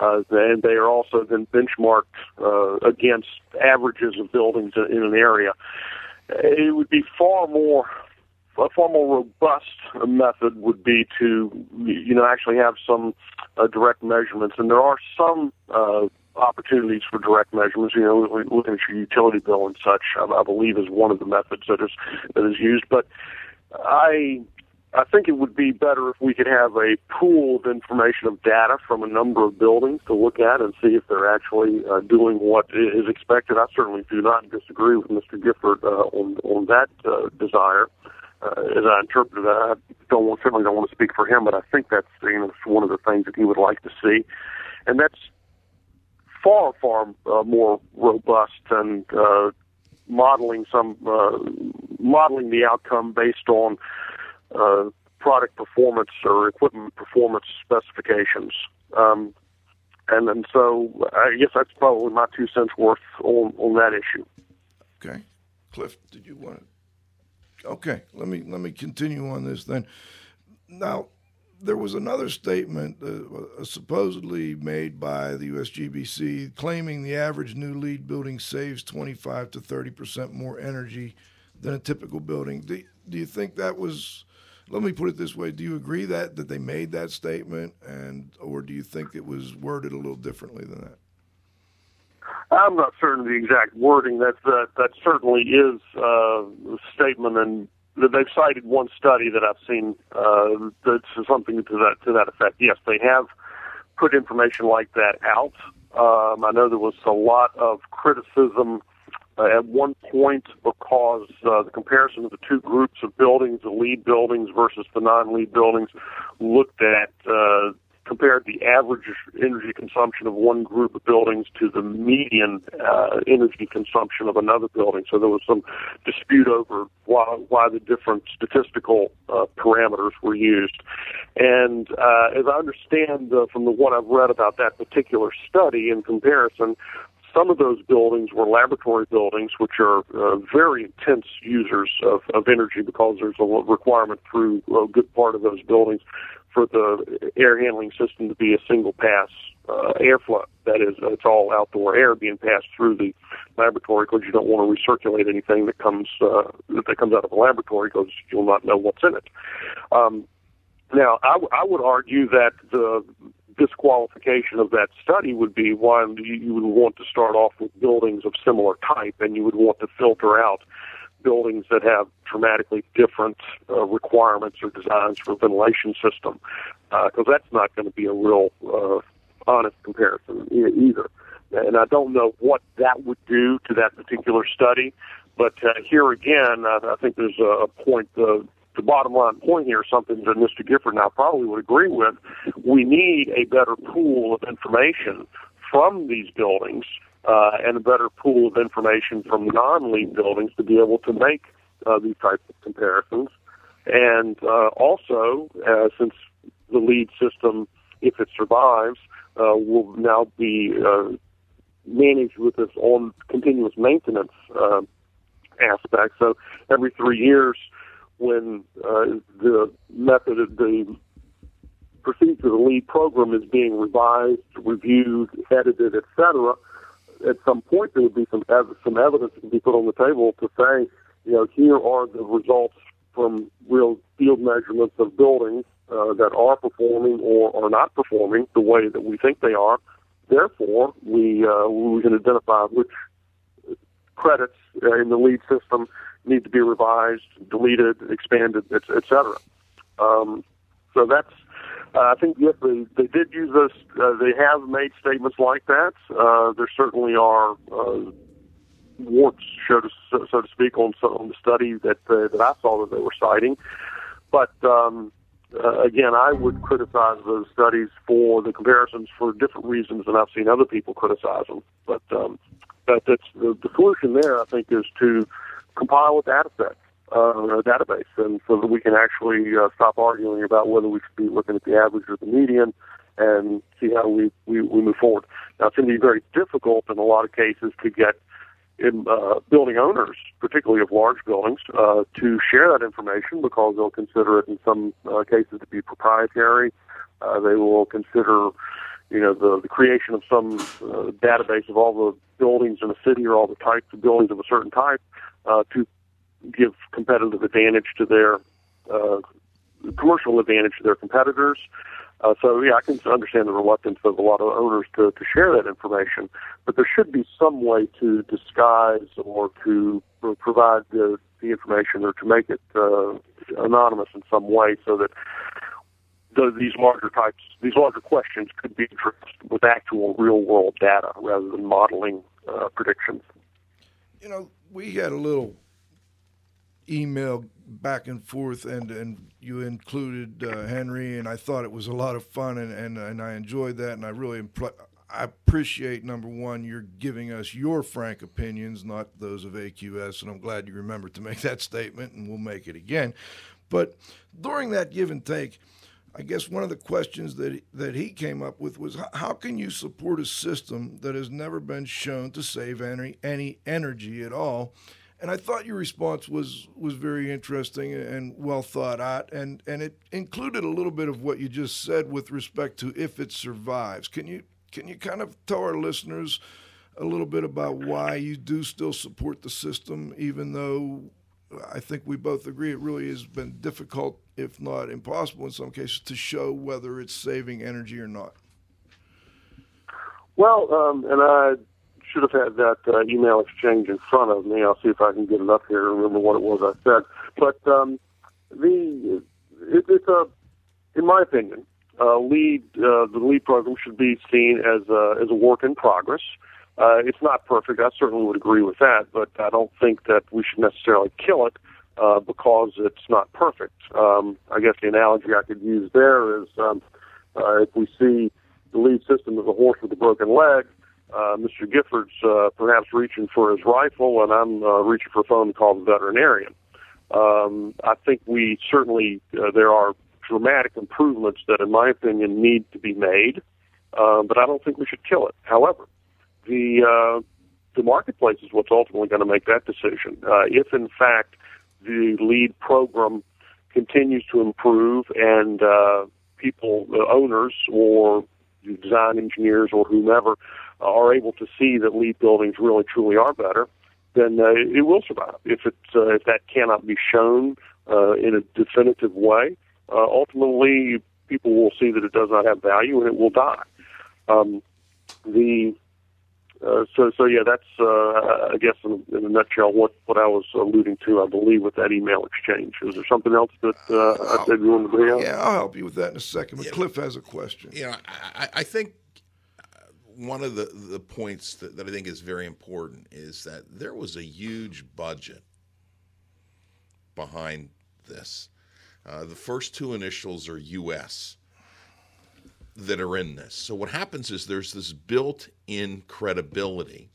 Uh, and they are also then benchmarked uh, against averages of buildings in an area. It would be far more a far more robust method would be to you know actually have some uh, direct measurements, and there are some uh, opportunities for direct measurements. You know, looking at your utility bill and such, I, I believe is one of the methods that is that is used. But I I think it would be better if we could have a pool of information of data from a number of buildings to look at and see if they're actually uh, doing what is expected. I certainly do not disagree with Mr. Gifford uh, on on that uh, desire. Uh, as I interpret it, I don't want, certainly don't want to speak for him, but I think that's you know one of the things that he would like to see, and that's far far uh, more robust and uh, modeling some uh, modeling the outcome based on uh, product performance or equipment performance specifications. Um, and and so I guess that's probably my two cents worth on, on that issue. Okay, Cliff, did you want to? Okay, let me let me continue on this then. Now, there was another statement uh, supposedly made by the USGBC claiming the average new LEED building saves 25 to 30 percent more energy than a typical building. Do, do you think that was? Let me put it this way: Do you agree that that they made that statement, and or do you think it was worded a little differently than that? I'm not certain of the exact wording. That that that certainly is uh, a statement, and they've cited one study that I've seen uh, that's something to that to that effect. Yes, they have put information like that out. Um, I know there was a lot of criticism uh, at one point because uh, the comparison of the two groups of buildings, the LEED buildings versus the non-LEED buildings, looked at uh, compared the average energy consumption of one group of buildings to the median uh, energy consumption of another building. So there was some dispute over why, why the different statistical uh, parameters were used. And uh, as I understand uh, from the what I've read about that particular study in comparison, some of those buildings were laboratory buildings, which are uh, very intense users of, of energy because there's a requirement through a good part of those buildings for the air handling system to be a single pass uh, airflow. That is, uh, it's all outdoor air being passed through the laboratory because you don't want to recirculate anything that comes uh, that comes out of the laboratory because you'll not know what's in it. Um, now, I, w- I would argue that the disqualification of that study would be why you would want to start off with buildings of similar type, and you would want to filter out buildings that have dramatically different uh, requirements or designs for ventilation system, because uh, that's not going to be a real uh, honest comparison either. And I don't know what that would do to that particular study, but uh, here again, I, I think there's a point. Uh, the bottom line point here, something that Mr. Gifford and I probably would agree with. We need a better pool of information from these buildings uh, and a better pool of information from non-LEED buildings to be able to make uh, these types of comparisons. And uh, also, uh, since the LEED system, if it survives, uh, will now be uh, managed with this on continuous maintenance uh, aspect. So every three years, when uh, the method of the procedure the LEED program is being revised, reviewed, edited, etc., at some point there would be some ev- some evidence can be put on the table to say, you know, here are the results from real field measurements of buildings uh, that are performing or are not performing the way that we think they are. Therefore, we uh, we can identify which credits uh, in the LEED system need to be revised, deleted, expanded, etc. Um, so that's I think yes, they they did use those. Uh, they have made statements like that. Uh, there certainly are uh, warts, so to, speak, on on the study that uh, that I saw that they were citing. But um, uh, again, I would criticize those studies for the comparisons for different reasons than I've seen other people criticize them. But um, but that's the, the solution there. I think is to compile a data set uh, database, and so that we can actually uh, stop arguing about whether we should be looking at the average or the median, and see how we, we, we move forward. Now, it's going to be very difficult in a lot of cases to get in, uh, building owners, particularly of large buildings, uh, to share that information because they'll consider it in some uh, cases to be proprietary. Uh, they will consider, you know, the, the creation of some uh, database of all the buildings in a city or all the types of buildings of a certain type uh, to give competitive advantage to their uh, commercial advantage to their competitors. Uh, so yeah, I can understand the reluctance of a lot of owners to, to share that information, but there should be some way to disguise or to provide the, the information or to make it uh, anonymous in some way so that the, these larger types, these larger questions could be addressed with actual real world data rather than modeling uh, predictions. You know, we had a little email back and forth, and, and you included uh, Henry, and I thought it was a lot of fun, and, and, and I enjoyed that, and I really impl- I appreciate number one, you're giving us your frank opinions, not those of AQS, and I'm glad you remembered to make that statement, and we'll make it again. But during that give and take, I guess one of the questions that that he came up with was how can you support a system that has never been shown to save any any energy at all? And I thought your response was was very interesting and well thought out, and and it included a little bit of what you just said with respect to if it survives. Can you can you kind of tell our listeners a little bit about why you do still support the system, even though I think we both agree it really has been difficult, if not impossible in some cases, to show whether it's saving energy or not. Well, um, and I should have had that uh, email exchange in front of me. I'll see if I can get it up here and remember what it was I said. But um, the it, it's a, in my opinion, uh, LEED uh, the LEED program should be seen as a, as a work in progress. Uh, it's not perfect. I certainly would agree with that, but I don't think that we should necessarily kill it uh, because it's not perfect. Um, I guess the analogy I could use there is um, uh, if we see the LEED system as a horse with a broken leg, uh, Mr. Gifford's uh, perhaps reaching for his rifle, and I'm uh, reaching for a phone to call the veterinarian. Um, I think we certainly uh, there are dramatic improvements that, in my opinion, need to be made, uh, but I don't think we should kill it. However, the uh, the marketplace is what's ultimately going to make that decision. Uh, if in fact the LEED program continues to improve and uh, people, uh, owners or design engineers or whomever are able to see that LEED buildings really truly are better, then uh, it will survive. If it uh, if that cannot be shown uh, in a definitive way, uh, ultimately people will see that it does not have value and it will die. Um, the uh, so, so yeah, that's uh, I guess in, in a nutshell what what I was alluding to. I believe with that email exchange. Is there something else that uh, I said you wanted to bring up? Yeah, I'll help you with that in a second. But yeah, Cliff has a question. Yeah, I, I think one of the the points that, that I think is very important is that there was a huge budget behind this. Uh, the first two initials are U.S that are in this. So what happens is there's this built-in credibility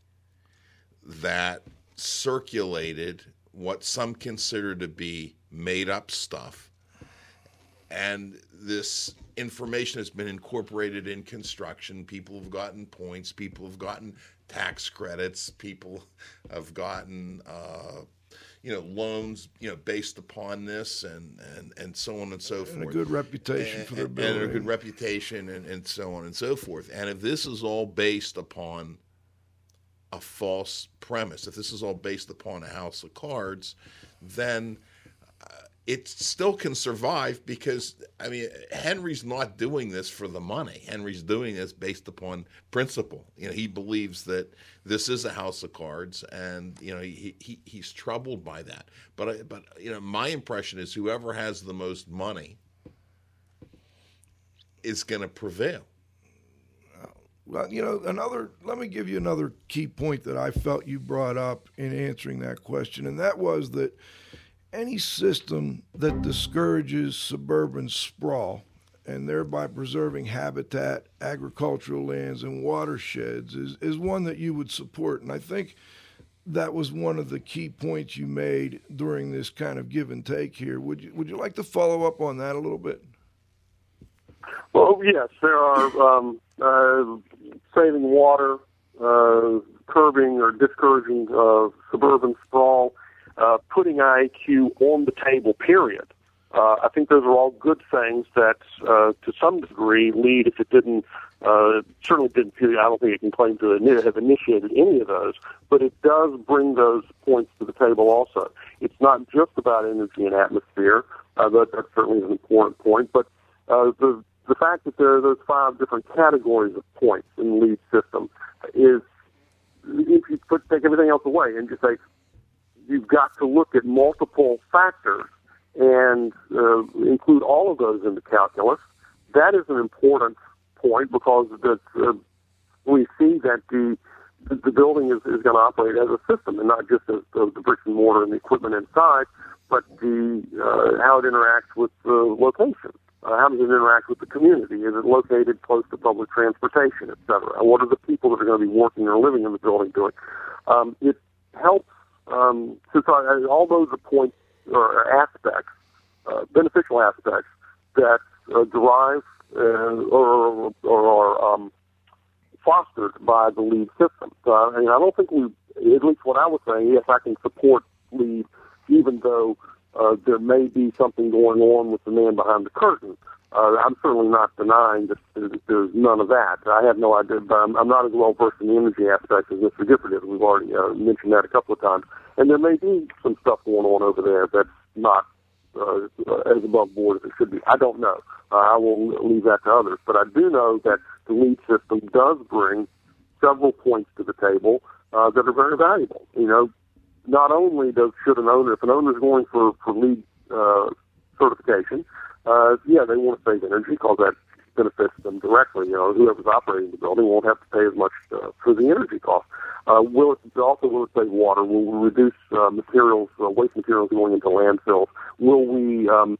that circulated what some consider to be made up stuff. And this information has been incorporated in construction. People have gotten points, people have gotten tax credits, people have gotten uh, you know loans you know based upon this and and and so on and so and forth. a good reputation and, for their building. And a good reputation and, and so on and so forth. And if this is all based upon a false premise, if this is all based upon a house of cards, then it still can survive because I mean Henry's not doing this for the money. Henry's doing this based upon principle. You know, he believes that this is a house of cards, and you know he, he he's troubled by that. But but you know my impression is whoever has the most money is going to prevail. Well, you know, another. Let me give you another key point that I felt you brought up in answering that question, and that was that any system that discourages suburban sprawl and thereby preserving habitat, agricultural lands, and watersheds is, is one that you would support. And I think that was one of the key points you made during this kind of give and take here. Would you, would you like to follow up on that a little bit? Well, yes, there are um, uh, saving water, uh, curbing or discouraging uh, suburban sprawl uh, putting IAQ on the table, period. Uh, I think those are all good things that, uh, to some degree, LEED, if it didn't, uh, certainly didn't, period I don't think it can claim to have initiated any of those, but it does bring those points to the table also. It's not just about energy and atmosphere, uh, that, that certainly is an important point, but uh, the, the fact that there are those five different categories of points in the LEED system is, if you put, take everything else away and just say, you've got to look at multiple factors and uh, include all of those in the calculus. That is an important point because that, uh, we see that the the building is, is going to operate as a system and not just as the, the bricks and mortar and the equipment inside, but the uh, how it interacts with the location. Uh, how does it interact with the community? Is it located close to public transportation, et cetera? What are the people that are going to be working or living in the building doing? Um, it helps um, so I, all those are points or aspects, uh, beneficial aspects that uh, derive uh, or, or are um, fostered by the LEED system. So I, mean, I don't think we, at least what I was saying, yes, I can support LEED, even though uh, there may be something going on with the man behind the curtain. Uh, I'm certainly not denying that there's none of that. I have no idea, but I'm, I'm not as well versed in the energy aspect as Mr. Gifford is. We've already uh, mentioned that a couple of times. And there may be some stuff going on over there that's not uh, as above board as it should be. I don't know. Uh, I will leave that to others. But I do know that the LEED system does bring several points to the table uh, that are very valuable. You know, not only does should an owner, if an owner is going for for LEED uh, certification, uh, yeah, they want to save energy because that benefits them directly. You know, whoever's operating the building won't have to pay as much uh, for the energy cost. Uh, will it also will it save water? Will we reduce uh, materials, uh, waste materials going into landfills? Will we um,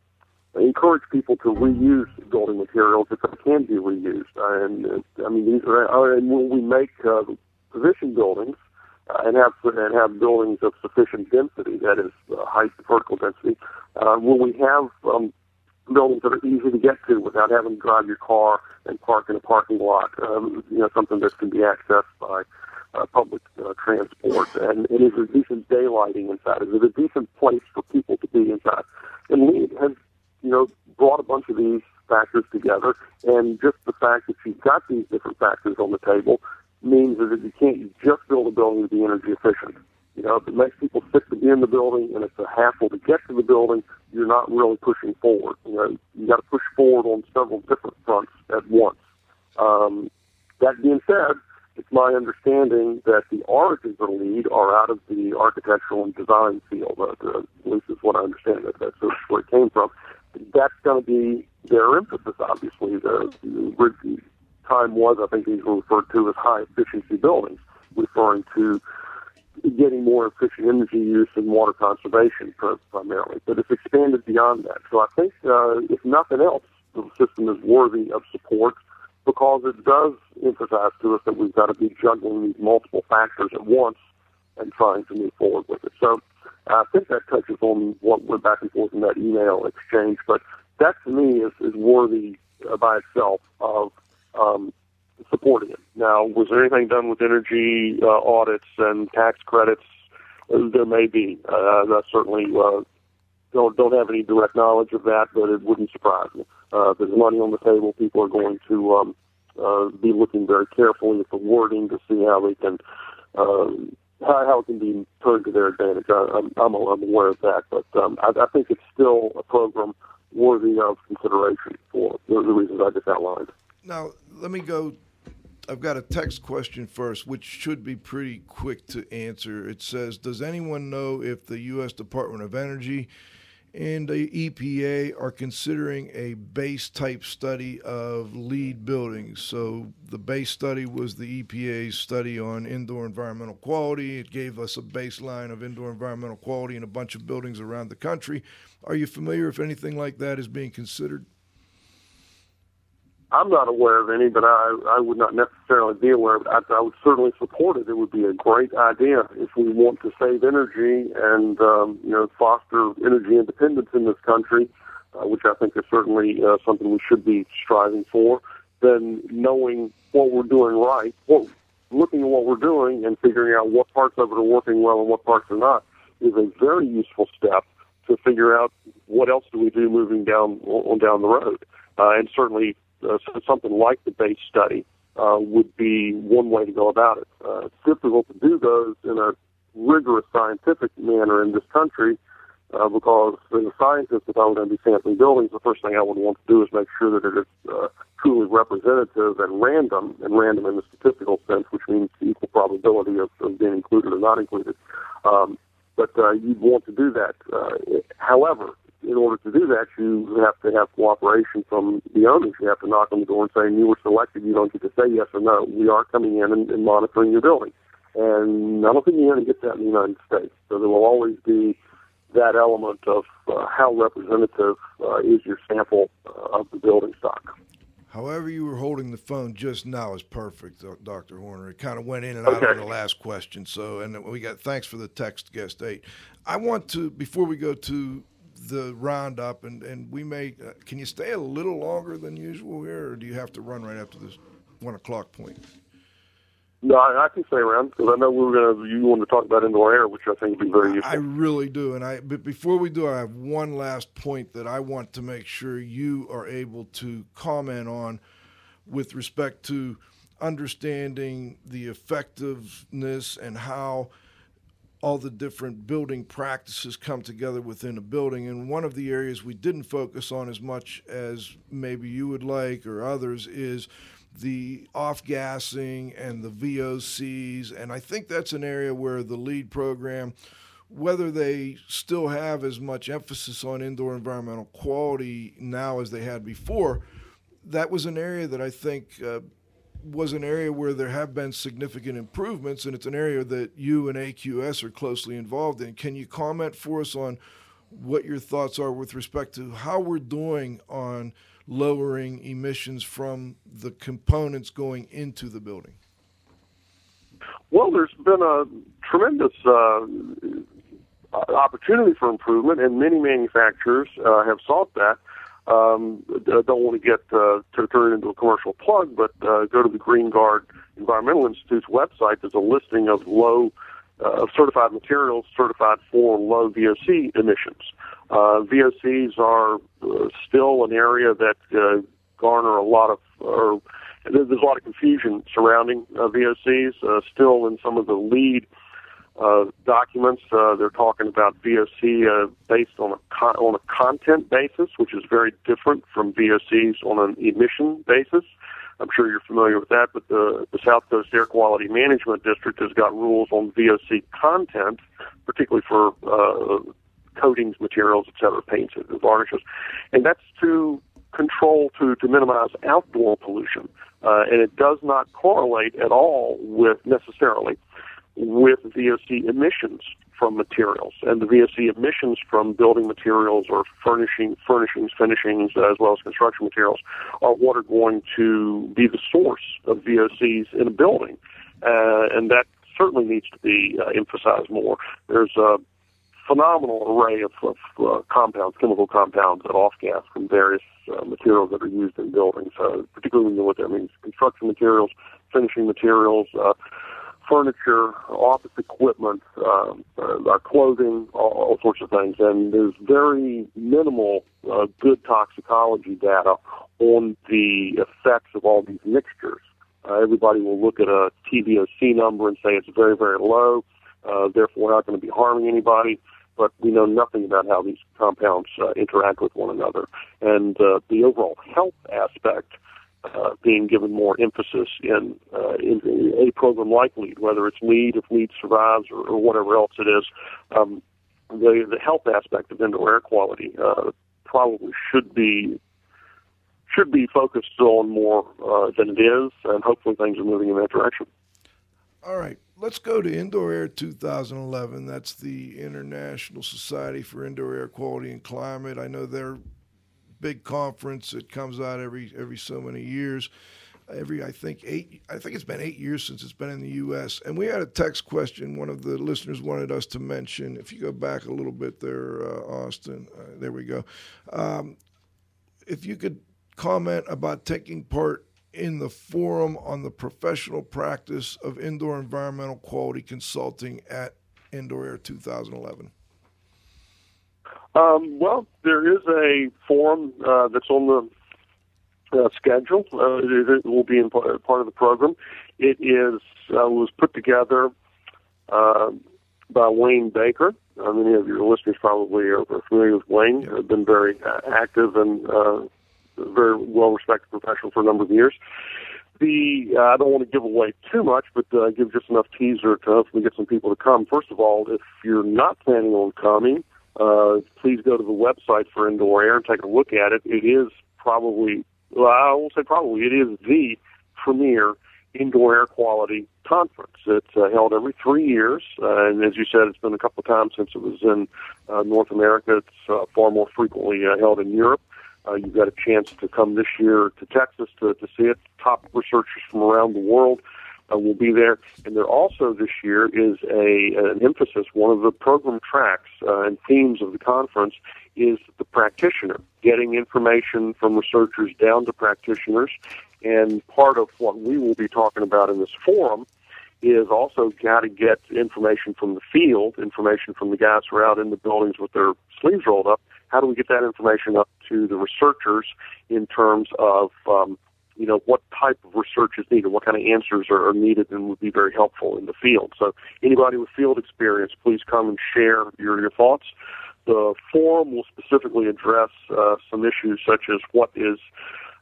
encourage people to reuse building materials if they can be reused? And uh, I mean, these are, uh, and will we make uh, position buildings uh, and have and have buildings of sufficient density, that is uh, height vertical density? Uh, will we have um, buildings that are easy to get to without having to drive your car and park in a parking lot? Um, you know, something that can be accessed by uh, public uh, transport, and, is there decent daylighting inside? Is it a decent place for people to be inside? And LEED has, you know, brought a bunch of these factors together, and just the fact that you've got these different factors on the table means that you can't just build a building to be energy efficient. You know, if it makes people sick to be in the building and it's a hassle to get to the building, you're not really pushing forward. You know, you got to push forward on several different fronts at once. Um, that being said, it's my understanding that the origins of LEED are out of the architectural and design field. Uh, at least is what I understand. That that's where it came from. That's going to be their emphasis. Obviously, the, the time was I think these were referred to as high efficiency buildings, referring to getting more efficient energy use and water conservation primarily. But it's expanded beyond that. So I think, uh, if nothing else, the system is worthy of support because it does emphasize to us that we've got to be juggling these multiple factors at once and trying to move forward with it. So I think that touches on what went back and forth in that email exchange, but that to me is, is worthy uh, by itself of um, supporting it. Now, was there anything done with energy uh, audits and tax credits? There may be. Uh, that certainly uh, don't don't have any direct knowledge of that, but it wouldn't surprise me. Uh, there's money on the table. People are going to um, uh, be looking very carefully at the wording to see how they can uh, how, how it can be turned to their advantage. I, I'm, I'm I'm aware of that, but um, I, I think it's still a program worthy of consideration for the, the reasons I just outlined. Now, let me go I've got a text question first, which should be pretty quick to answer. It says, "Does anyone know if the U.S. Department of Energy and the EPA are considering a base type study of LEED buildings. So the base study was the EPA's study on indoor environmental quality. It gave us a baseline of indoor environmental quality in a bunch of buildings around the country. Are you familiar if anything like that is being considered? I'm not aware of any, but I I would not necessarily be aware of it. I, I would certainly support it. It would be a great idea if we want to save energy and um, you know foster energy independence in this country, uh, which I think is certainly uh, something we should be striving for. Then knowing what we're doing right, what, looking at what we're doing and figuring out what parts of it are working well and what parts are not is a very useful step to figure out what else do we do moving down on down the road. Uh, and certainly uh, something like the base study uh, would be one way to go about it. Uh, it's difficult to do those in a rigorous scientific manner in this country uh, because as a scientist, if I were going to be sampling buildings, the first thing I would want to do is make sure that it is uh, truly representative and random, and random in the statistical sense, which means equal probability of, of being included or not included. Um, but uh, you'd want to do that. Uh, however, in order to do that, you have to have cooperation from the owners. You have to knock on the door and say, "You were selected. You don't get to say yes or no. We are coming in and, and monitoring your building." And I don't think you're going to get that in the United States. So there will always be that element of uh, how representative uh, is your sample uh, of the building stock. However, you were holding the phone just now is perfect, Dr. Horner. It kind of went in and out okay. of the last question. So, and we got thanks for the text, guest eight. I want to before we go to the roundup, and and we may. Uh, can you stay a little longer than usual here, or do you have to run right after this one o'clock point? No, I, I can stay around because I know we were going to. You want to talk about indoor air, which I think would be very useful. I really do, and I. But before we do, I have one last point that I want to make sure you are able to comment on, with respect to understanding the effectiveness and how all the different building practices come together within a building. And one of the areas we didn't focus on as much as maybe you would like or others is the off gassing and the VOCs. And I think that's an area where the LEED program, whether they still have as much emphasis on indoor environmental quality now as they had before, that was an area that I think. Uh, was an area where there have been significant improvements, and it's an area that you and AQS are closely involved in. Can you comment for us on what your thoughts are with respect to how we're doing on lowering emissions from the components going into the building? Well, there's been a tremendous uh, opportunity for improvement, and many manufacturers uh, have sought that. Um, I don't want to get uh, to turn into a commercial plug, but uh, go to the Green Guard Environmental Institute's website. There's a listing of low uh, certified materials certified for low VOC emissions. Uh, VOCs are uh, still an area that uh, garner a lot of, or there's a lot of confusion surrounding uh, VOCs. Uh, still, in some of the LEED uh, documents. Uh, they're talking about VOC uh, based on a con- on a content basis, which is very different from VOCs on an emission basis. I'm sure you're familiar with that, but the, the South Coast Air Quality Management District has got rules on VOC content, particularly for uh, coatings, materials, et cetera, paints, and varnishes, and that's to control to to minimize outdoor pollution, uh, and it does not correlate at all with necessarily with VOC emissions from materials. And the VOC emissions from building materials or furnishing, furnishings, finishings, as well as construction materials, are what are going to be the source of VOCs in a building. Uh, and that certainly needs to be uh, emphasized more. There's a phenomenal array of, of uh, compounds, chemical compounds that off gas from various uh, materials that are used in buildings, uh, particularly when you look at I mean, construction materials, finishing materials, uh, furniture, office equipment, um, uh, our clothing, all, all sorts of things. And there's very minimal uh, good toxicology data on the effects of all these mixtures. Uh, everybody will look at a TVOC number and say it's very, very low, uh, therefore we're not going to be harming anybody. But we know nothing about how these compounds uh, interact with one another. And uh, the overall health aspect uh, being given more emphasis in, uh, in, a program like LEED, whether it's LEED, if LEED survives, or, or whatever else it is. Um, the, the health aspect of indoor air quality uh, probably should be should be focused on more uh, than it is, and hopefully things are moving in that direction. All right, let's go to Indoor Air 2011. That's the International Society for Indoor Air Quality and Climate. I know they're big conference that comes out every every so many years. Every I think eight I think it's been eight years since it's been in the U.S. And we had a text question. One of the listeners wanted us to mention. If you go back a little bit there, uh, Austin. Uh, there we go. Um, if you could comment about taking part in the forum on the professional practice of indoor environmental quality consulting at Indoor Air 2011. Um, well, there is a forum uh, that's on the uh, schedule. Uh, it, it, will be in part of the program. It is uh, was put together uh, by Wayne Baker. Uh, many of your listeners probably are familiar with Wayne. Have been very active and very well respected professional for a number of years. The I don't want to give away too much, but give just enough teaser to hopefully get some people to come. First of all, if you're not planning on coming, uh, please go to the website for Indoor Air and take a look at it. It is probably, well, I won't say probably, it is the premier indoor air quality conference. It's uh, held every three years, uh, and as you said, it's been a couple of times since it was in uh, North America. It's uh, far more frequently uh, held in Europe. Uh, you've got a chance to come this year to Texas to, to see it. Top researchers from around the world uh, will be there. And there also this year is a an emphasis. One of the program tracks uh, and themes of the conference is the practitioner, getting information from researchers down to practitioners. And part of what we will be talking about in this forum is also got to get information from the field, information from the guys who are out in the buildings with their sleeves rolled up. How do we get that information up to the researchers in terms of um, you know what type of research is needed, what kind of answers are, are needed, and would be very helpful in the field. So, anybody with field experience, please come and share your your thoughts. The forum will specifically address uh, some issues such as what is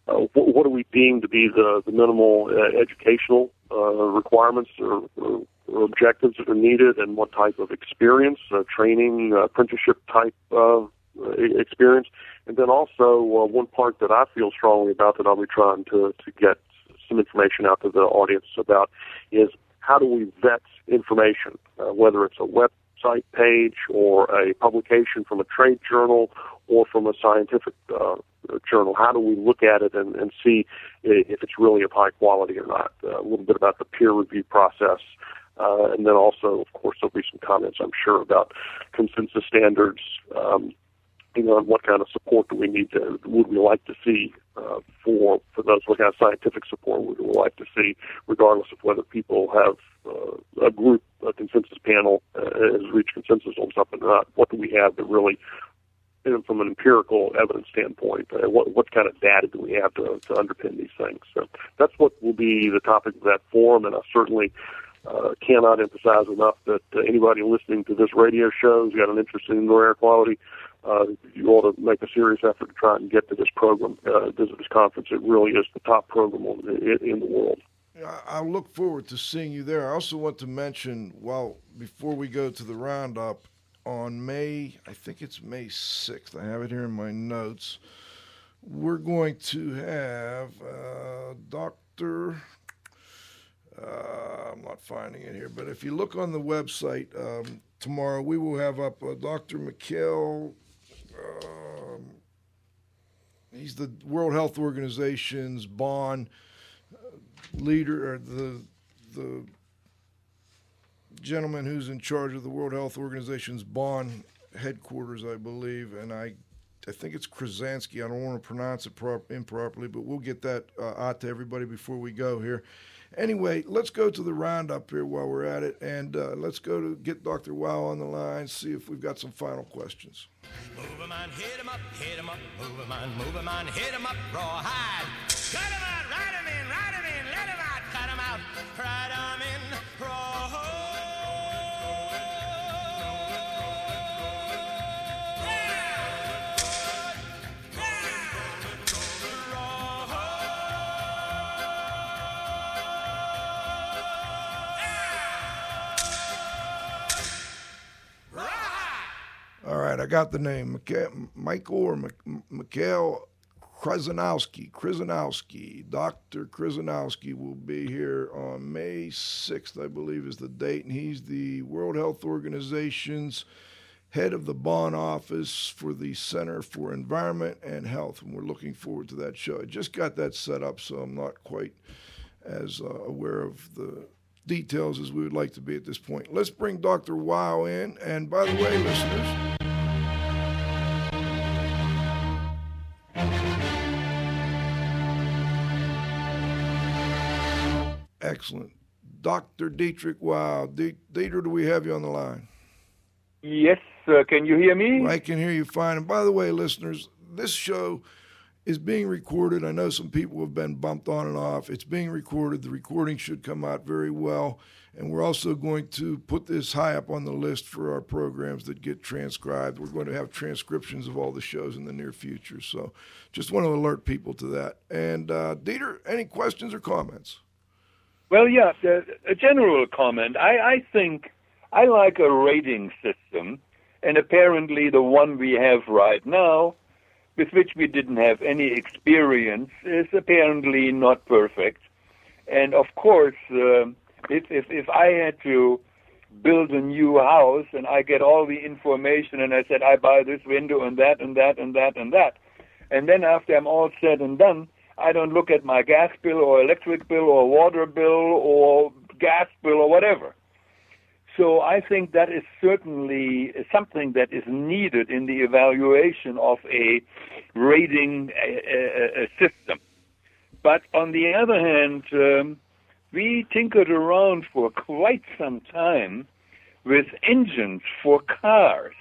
uh, what, what do we deem to be the, the minimal uh, educational uh, requirements or, or, or objectives that are needed, and what type of experience, uh, training, uh, apprenticeship type of experience, and then also uh, one part that I feel strongly about that I'll be trying to to get some information out to the audience about is how do we vet information, uh, whether it's a website page or a publication from a trade journal or from a scientific uh, journal. How do we look at it and, and see if it's really of high quality or not? Uh, a little bit about the peer review process. Uh, and then also, of course, there'll be some comments, I'm sure, about consensus standards, um, you know, what kind of support do we need to, would we like to see uh, for for those, what kind of scientific support would we like to see, regardless of whether people have uh, a group, a consensus panel uh, has reached consensus on something or not. What do we have that really from an empirical evidence standpoint, uh, what what kind of data do we have to, to underpin these things? So that's what will be the topic of that forum, and I certainly uh, cannot emphasize enough that uh, anybody listening to this radio show who's got an interest in indoor air quality, uh, you ought to make a serious effort to try and get to this program, uh, visit this conference. It really is the top program in, in the world. I look forward to seeing you there. I also want to mention, well, before we go to the roundup, on May, I think it's May 6th, I have it here in my notes, we're going to have uh, Dr. Uh, I'm not finding it here, but if you look on the website um, tomorrow, we will have up uh, Dr. Mikhail. Um, he's the World Health Organization's Bonn uh, leader, or the the gentleman who's in charge of the World Health Organization's Bonn headquarters, I believe, and I, I think it's Krasansky. I don't want to pronounce it prop- improperly, but we'll get that uh, out to everybody before we go here. Anyway, let's go to the roundup here while we're at it, and uh, let's go to get Dr. Wow on the line, see if we've got some final questions. Move him on, hit him up, hit him up, move him on, move him on, hit him up, rawhide. Cut him out, ride him in, ride him in, let him out, cut him out, ride right, I got the name. Michael or Mikhail Krasnowski. Krasnowski. Dr. Krasnowski will be here on May 6th, I believe is the date, and he's the World Health Organization's head of the Bonn office for the Center for Environment and Health, and we're looking forward to that show. I just got that set up, so I'm not quite as uh, aware of the details as we would like to be at this point. Let's bring Dr. Wow in, and by the way, listeners, Excellent. Dr. Dietrich Wow. Dietrich, do we have you on the line? Yes, uh, can you hear me? I can hear you fine. And by the way, listeners, this show is being recorded. I know some people have been bumped on and off. It's being recorded. The recording should come out very well. And we're also going to put this high up on the list for our programs that get transcribed. We're going to have transcriptions of all the shows in the near future. So just want to alert people to that. And uh, Dieter, any questions or comments? Well, yeah, a general comment. I, I think I like a rating system, and apparently the one we have right now, with which we didn't have any experience, is apparently not perfect. And of course, uh, if, if if I had to build a new house and I get all the information and I said I buy this window and that and that and that and that, and then after I'm all said and done, I don't look at my gas bill or electric bill or water bill or gas bill or whatever. So I think that is certainly something that is needed in the evaluation of a rating system. But on the other hand, um, we tinkered around for quite some time with engines for cars.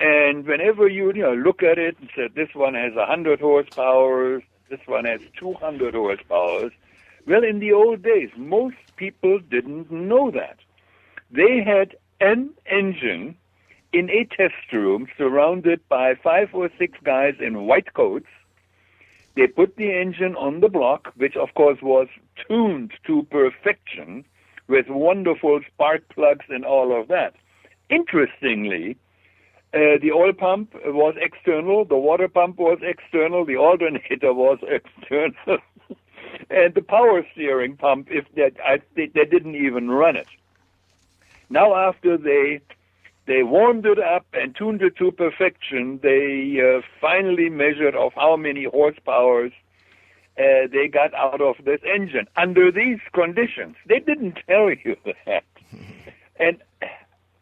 And whenever you, you know, look at it and said this one has 100 horsepower, this one has 200 horsepower, well, in the old days, most people didn't know that. They had an engine in a test room surrounded by five or six guys in white coats. They put the engine on the block, which of course was tuned to perfection with wonderful spark plugs and all of that. Interestingly, uh, the oil pump was external, the water pump was external, the alternator *laughs* was external, *laughs* and the power steering pump, if that, I, they, they didn't even run it. Now, after they they warmed it up and tuned it to perfection, they uh, finally measured of how many horsepowers uh, they got out of this engine under these conditions. They didn't tell you *laughs* that, and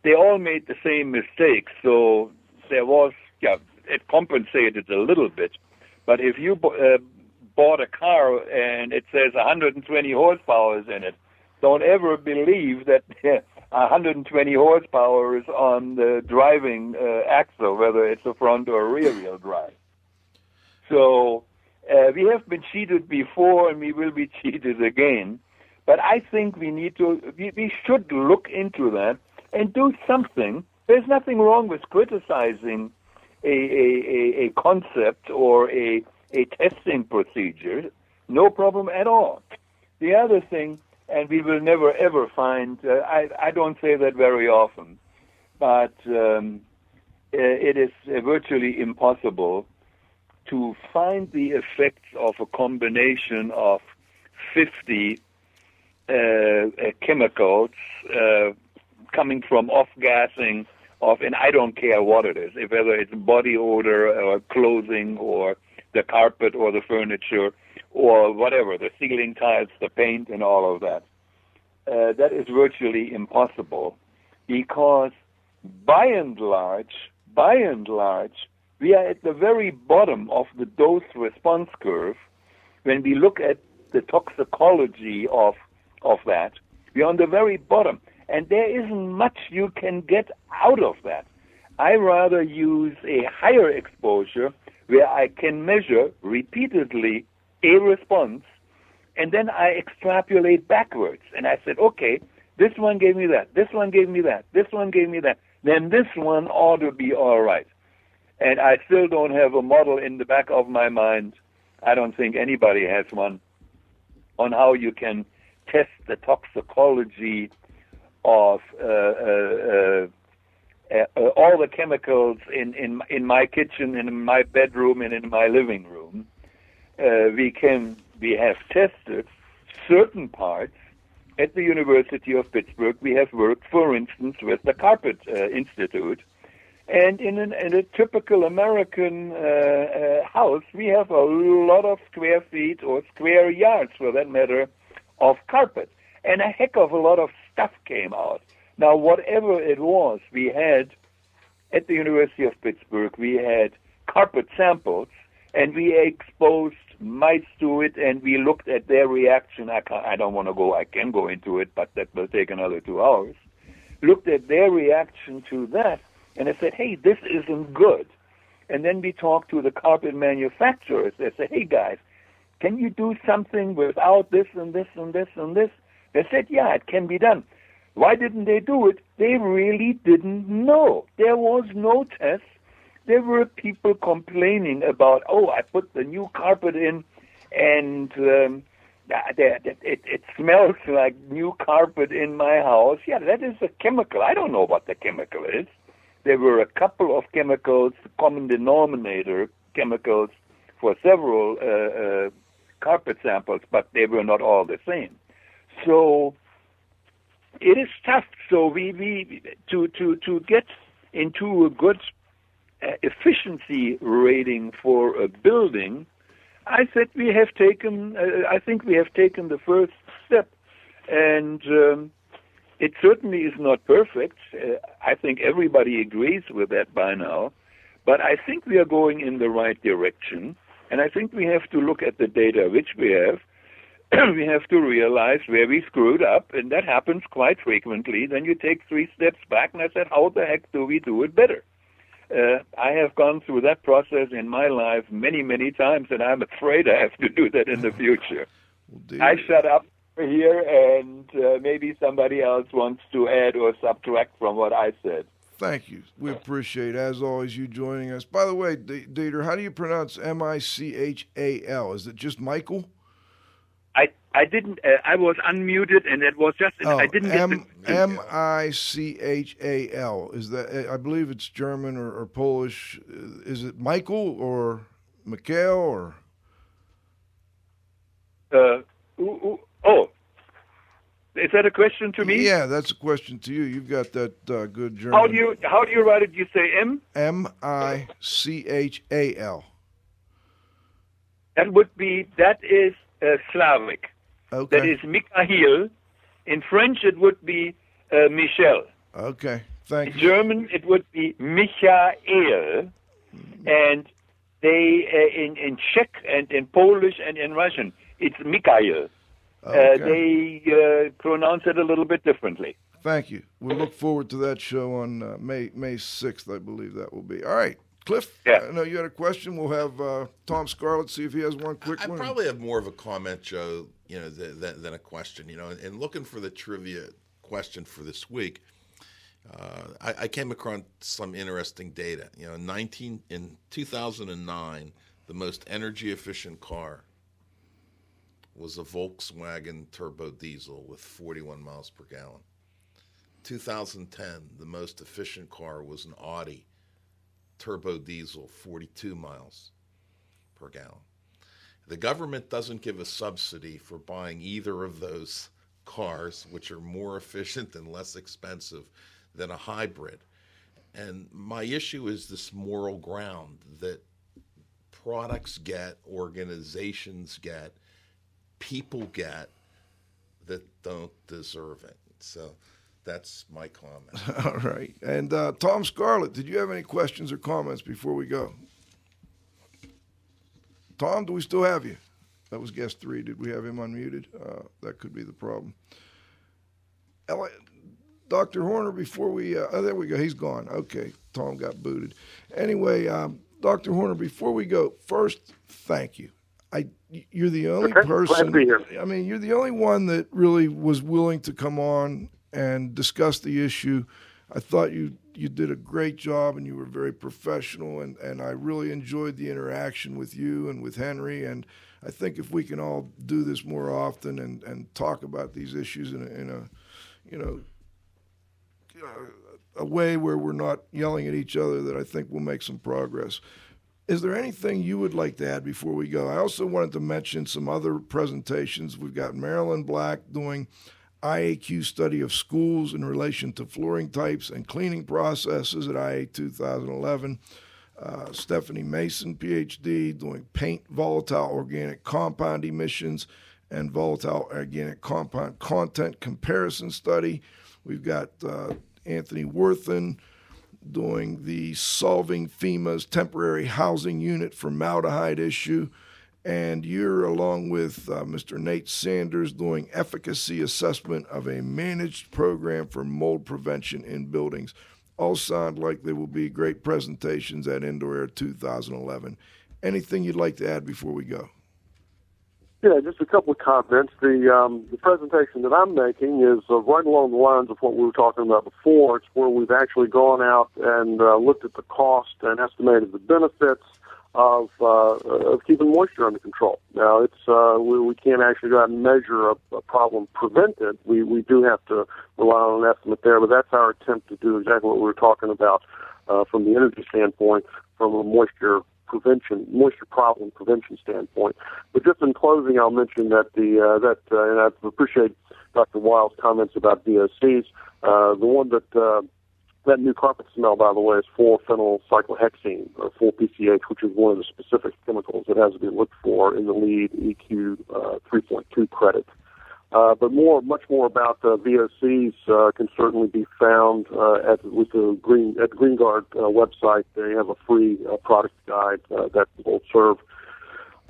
they all made the same mistake. So there was, yeah, it compensated a little bit. But if you uh, bought a car and it says 120 horsepower is in it, don't ever believe that *laughs* 120 horsepower is on the driving uh, axle, whether it's a front or rear wheel drive. So uh, we have been cheated before and we will be *laughs* cheated again. But I think we need to, we, we should look into that and do something. There's nothing wrong with criticizing a, a, a, concept or a, a testing procedure. No problem at all. The other thing, and we will never ever find, uh, I, I don't say that very often, but um, uh, it is uh, virtually impossible to find the effects of a combination of 50 uh, uh, chemicals uh, coming from off-gassing of, and I don't care what it is, if whether it's body odor or clothing or the carpet or the furniture or whatever, the ceiling tiles, the paint, and all of that. Uh, that is virtually impossible because by and large, by and large, we are at the very bottom of the dose response curve when we look at the toxicology of of that. We're on the very bottom, and there isn't much you can get out of that. I rather use a higher exposure where I can measure repeatedly a response, and then I extrapolate backwards. And I said, okay, this one gave me that, this one gave me that, this one gave me that, then this one ought to be all right. And I still don't have a model in the back of my mind. I don't think anybody has one on how you can test the toxicology of uh, uh, uh, uh, all the chemicals in, in in my kitchen, in my bedroom, and in my living room. Uh, we can we have tested certain parts at the University of Pittsburgh. We have worked, for instance, with the Carpet uh, Institute and in, an, in a typical American uh, uh, house, we have a lot of square feet or square yards, for that matter, of carpet. And a heck of a lot of stuff came out. Now, whatever it was, we had at the University of Pittsburgh, we had carpet samples, and we exposed mice to it, and we looked at their reaction. I, I don't want to go, I can go into it, but that will take another two hours. Looked at their reaction to that and I said, hey, this isn't good. And then we talked to the carpet manufacturers. They said, hey, guys, can you do something without this and this and this and this? They said, yeah, it can be done. Why didn't they do it? They really didn't know. There was no test. There were people complaining about, oh, I put the new carpet in and um, it, it, it smells *laughs* like new carpet in my house. Yeah, that is a chemical. I don't know what the chemical is there were a couple of chemicals, common denominator chemicals, for several uh, uh, carpet samples, but they were not all the same. So it is tough. So we, we to to to get into a good uh, efficiency rating for a building, I said we have taken. Uh, I think we have taken the first step, and um, it certainly is not perfect. Uh, I think everybody agrees with that by now. But I think we are going in the right direction. And I think we have to look at the data which we have *clears throat* we have to realize where we screwed up, and that happens quite frequently. Then you take three steps back, and I said, how the heck do we do it better? Uh, I have gone through that process in my life many, many times, and I'm afraid I have to do that in the *laughs* future. well, I shut up here, and uh, maybe somebody else wants to add or subtract from what I said. Thank you. We appreciate, as always, you joining us. By the way, D- Dieter, how do you pronounce M I C H A L? Is it just Michael? I I didn't. Uh, I was unmuted, and it was just. Oh, I didn't get M the. M I C H A L. Is that? I believe it's German or, or Polish. Is it Michael or Mikhail or? Uh, ooh, ooh, oh, is that a question to me? Yeah, that's a question to you. You've got that uh, good German. How do you how do you write it? You say M. M I C H A L. That would be that is uh, Slavic. Okay. That is Mikhail. In French, it would be uh, Michel. Okay. Thank In you. German, it would be Michael, and they uh, in in Czech and in Polish and in Russian, it's Mikhail. Uh, Okay. they uh, pronounce it a little bit differently. Thank you. We'll look forward to that show on uh, May May sixth, I believe that will be. All right, Cliff. Yeah. I know you had a question. We'll have uh, Tom Scarlett see if he has one quick I one. probably have more of a comment, Joe, you know, than, than, than a question. You know, and looking for the trivia question for this week, uh, I, I came across some interesting data. You know, 19 in 2009, the most energy efficient car was a Volkswagen turbo diesel with 41 miles per gallon. 2010, the most efficient car was an Audi turbo diesel, 42 miles per gallon. The government doesn't give a subsidy for buying either of those cars, which are more *laughs* efficient and less expensive than a hybrid. And my issue is this moral ground that products get, organizations get, people get that don't deserve it. So that's my comment. *laughs* All right. And uh, Tom Scarlett, did you have any questions or comments before we go? Tom, do we still have you? That was guest three. Did we have him unmuted? Uh, that could be the problem. Eli- Dr. Horner, before we, uh, oh, there we go. He's gone. Okay. Tom got booted. Anyway, um, Dr. Horner, before we go, first, thank you. I, you're the only Okay, glad to person. be here. I mean, you're the only one that really was willing to come on and discuss the issue. I thought you you did a great job and you were very professional and, and I really enjoyed the interaction with you and with Henry and I think if we can all do this more often and, and talk about these issues in a, in a you know a way where we're not yelling at each other that I think will make some progress. Is there anything you would like to add before we go? I also wanted to mention some other presentations. We've got Marilyn Black doing IAQ study of schools in relation to flooring types and cleaning processes at IA 2011. Uh, Stephanie Mason, PhD, doing paint volatile organic compound emissions and volatile organic compound content comparison study. We've got uh, Anthony Worthen doing the Solving FEMA's temporary housing unit formaldehyde issue. And you're, along with uh, Mr. Nate Sanders, doing efficacy assessment of a managed program for mold prevention in buildings. All sound like they will be great presentations at Indoor Air 2011. Anything you'd like to add before we go? Yeah, just a couple of comments. The um, the presentation that I'm making is uh, right along the lines of what we were talking about before. It's where we've actually gone out and uh, looked at the cost and estimated the benefits of uh, of keeping moisture under control. Now, it's uh, we, we can't actually go out and measure a, a problem prevented. We we do have to rely on an estimate there, but that's our attempt to do exactly what we were talking about uh, from the energy standpoint, from a moisture prevention, moisture problem prevention standpoint. But just in closing, I'll mention that the uh, that uh, and I appreciate Dr. Wild's comments about VOCs. Uh, the one that uh, that new carpet smell, by the way, is 4-phenyl cyclohexene, or 4-PCH, which is one of the specific chemicals that has to be looked for in the LEED EQ uh, 3.2 credit. Uh, but more, much more about uh, VOCs uh, can certainly be found uh, at with the Green at the Greenguard uh, website. They have a free product guide that will serve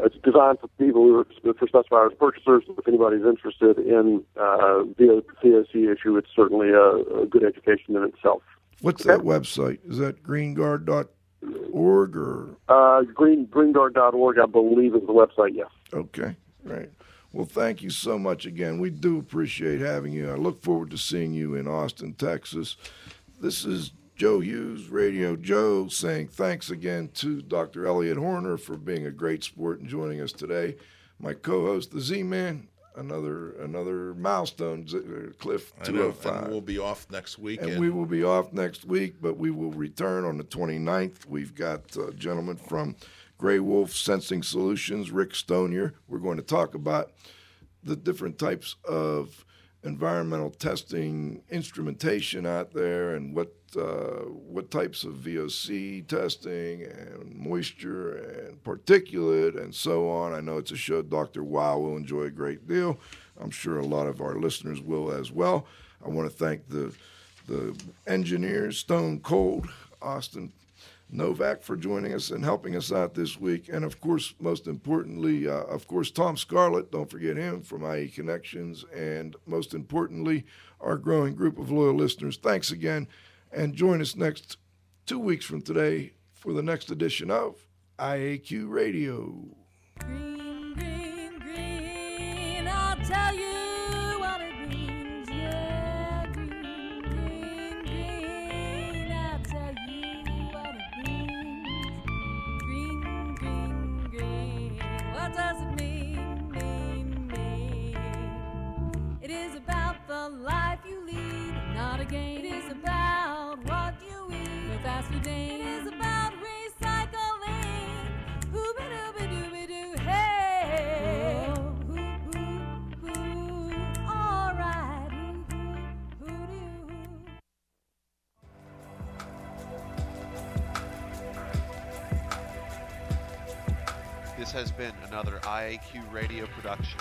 it's designed for people who are for specifiers purchasers. If anybody's interested in the VOC issue, it's certainly a, a, good education in itself. What's okay. that website? Is that greenguard.org or uh, green greenguard.org? I believe is the website. Yes. Okay. Right. Well, thank you so much again. We do appreciate having you. I look forward to seeing you in Austin, Texas. This is Joe Hughes, Radio Joe, saying thanks again to Dr. Elliot Horner for being a great sport and joining us today. My co-host, the Z-Man, another another milestone, uh, Cliff 205. we'll be off next week. And, and, we will be off next week, but we will return on the 29th. We've got a gentleman from GrayWolf Sensing Solutions, Rick Stonier. We're going to talk about the different types of environmental testing instrumentation out there and what uh, what types of VOC testing and moisture and particulate and so on. I know it's a show Dr. Wow will enjoy a great deal. I'm sure a lot of our listeners will as well. I want to thank the the engineers, Stone Cold, Austin Novak for joining us and helping us out this week. And of course, most importantly, uh, of course, Tom Scarlett, don't forget him from IE Connections. And most importantly, our growing group of loyal listeners. Thanks again. And join us next two weeks from today for the next edition of IAQ Radio. Life you lead, not a game. It is about what you eat. Fast food. It is about recycling. Hooba dooba dooba doo, hey. Ooh, ooh, ooh, all right. Ooh, ooh, ooh, This has been another IAQ radio production.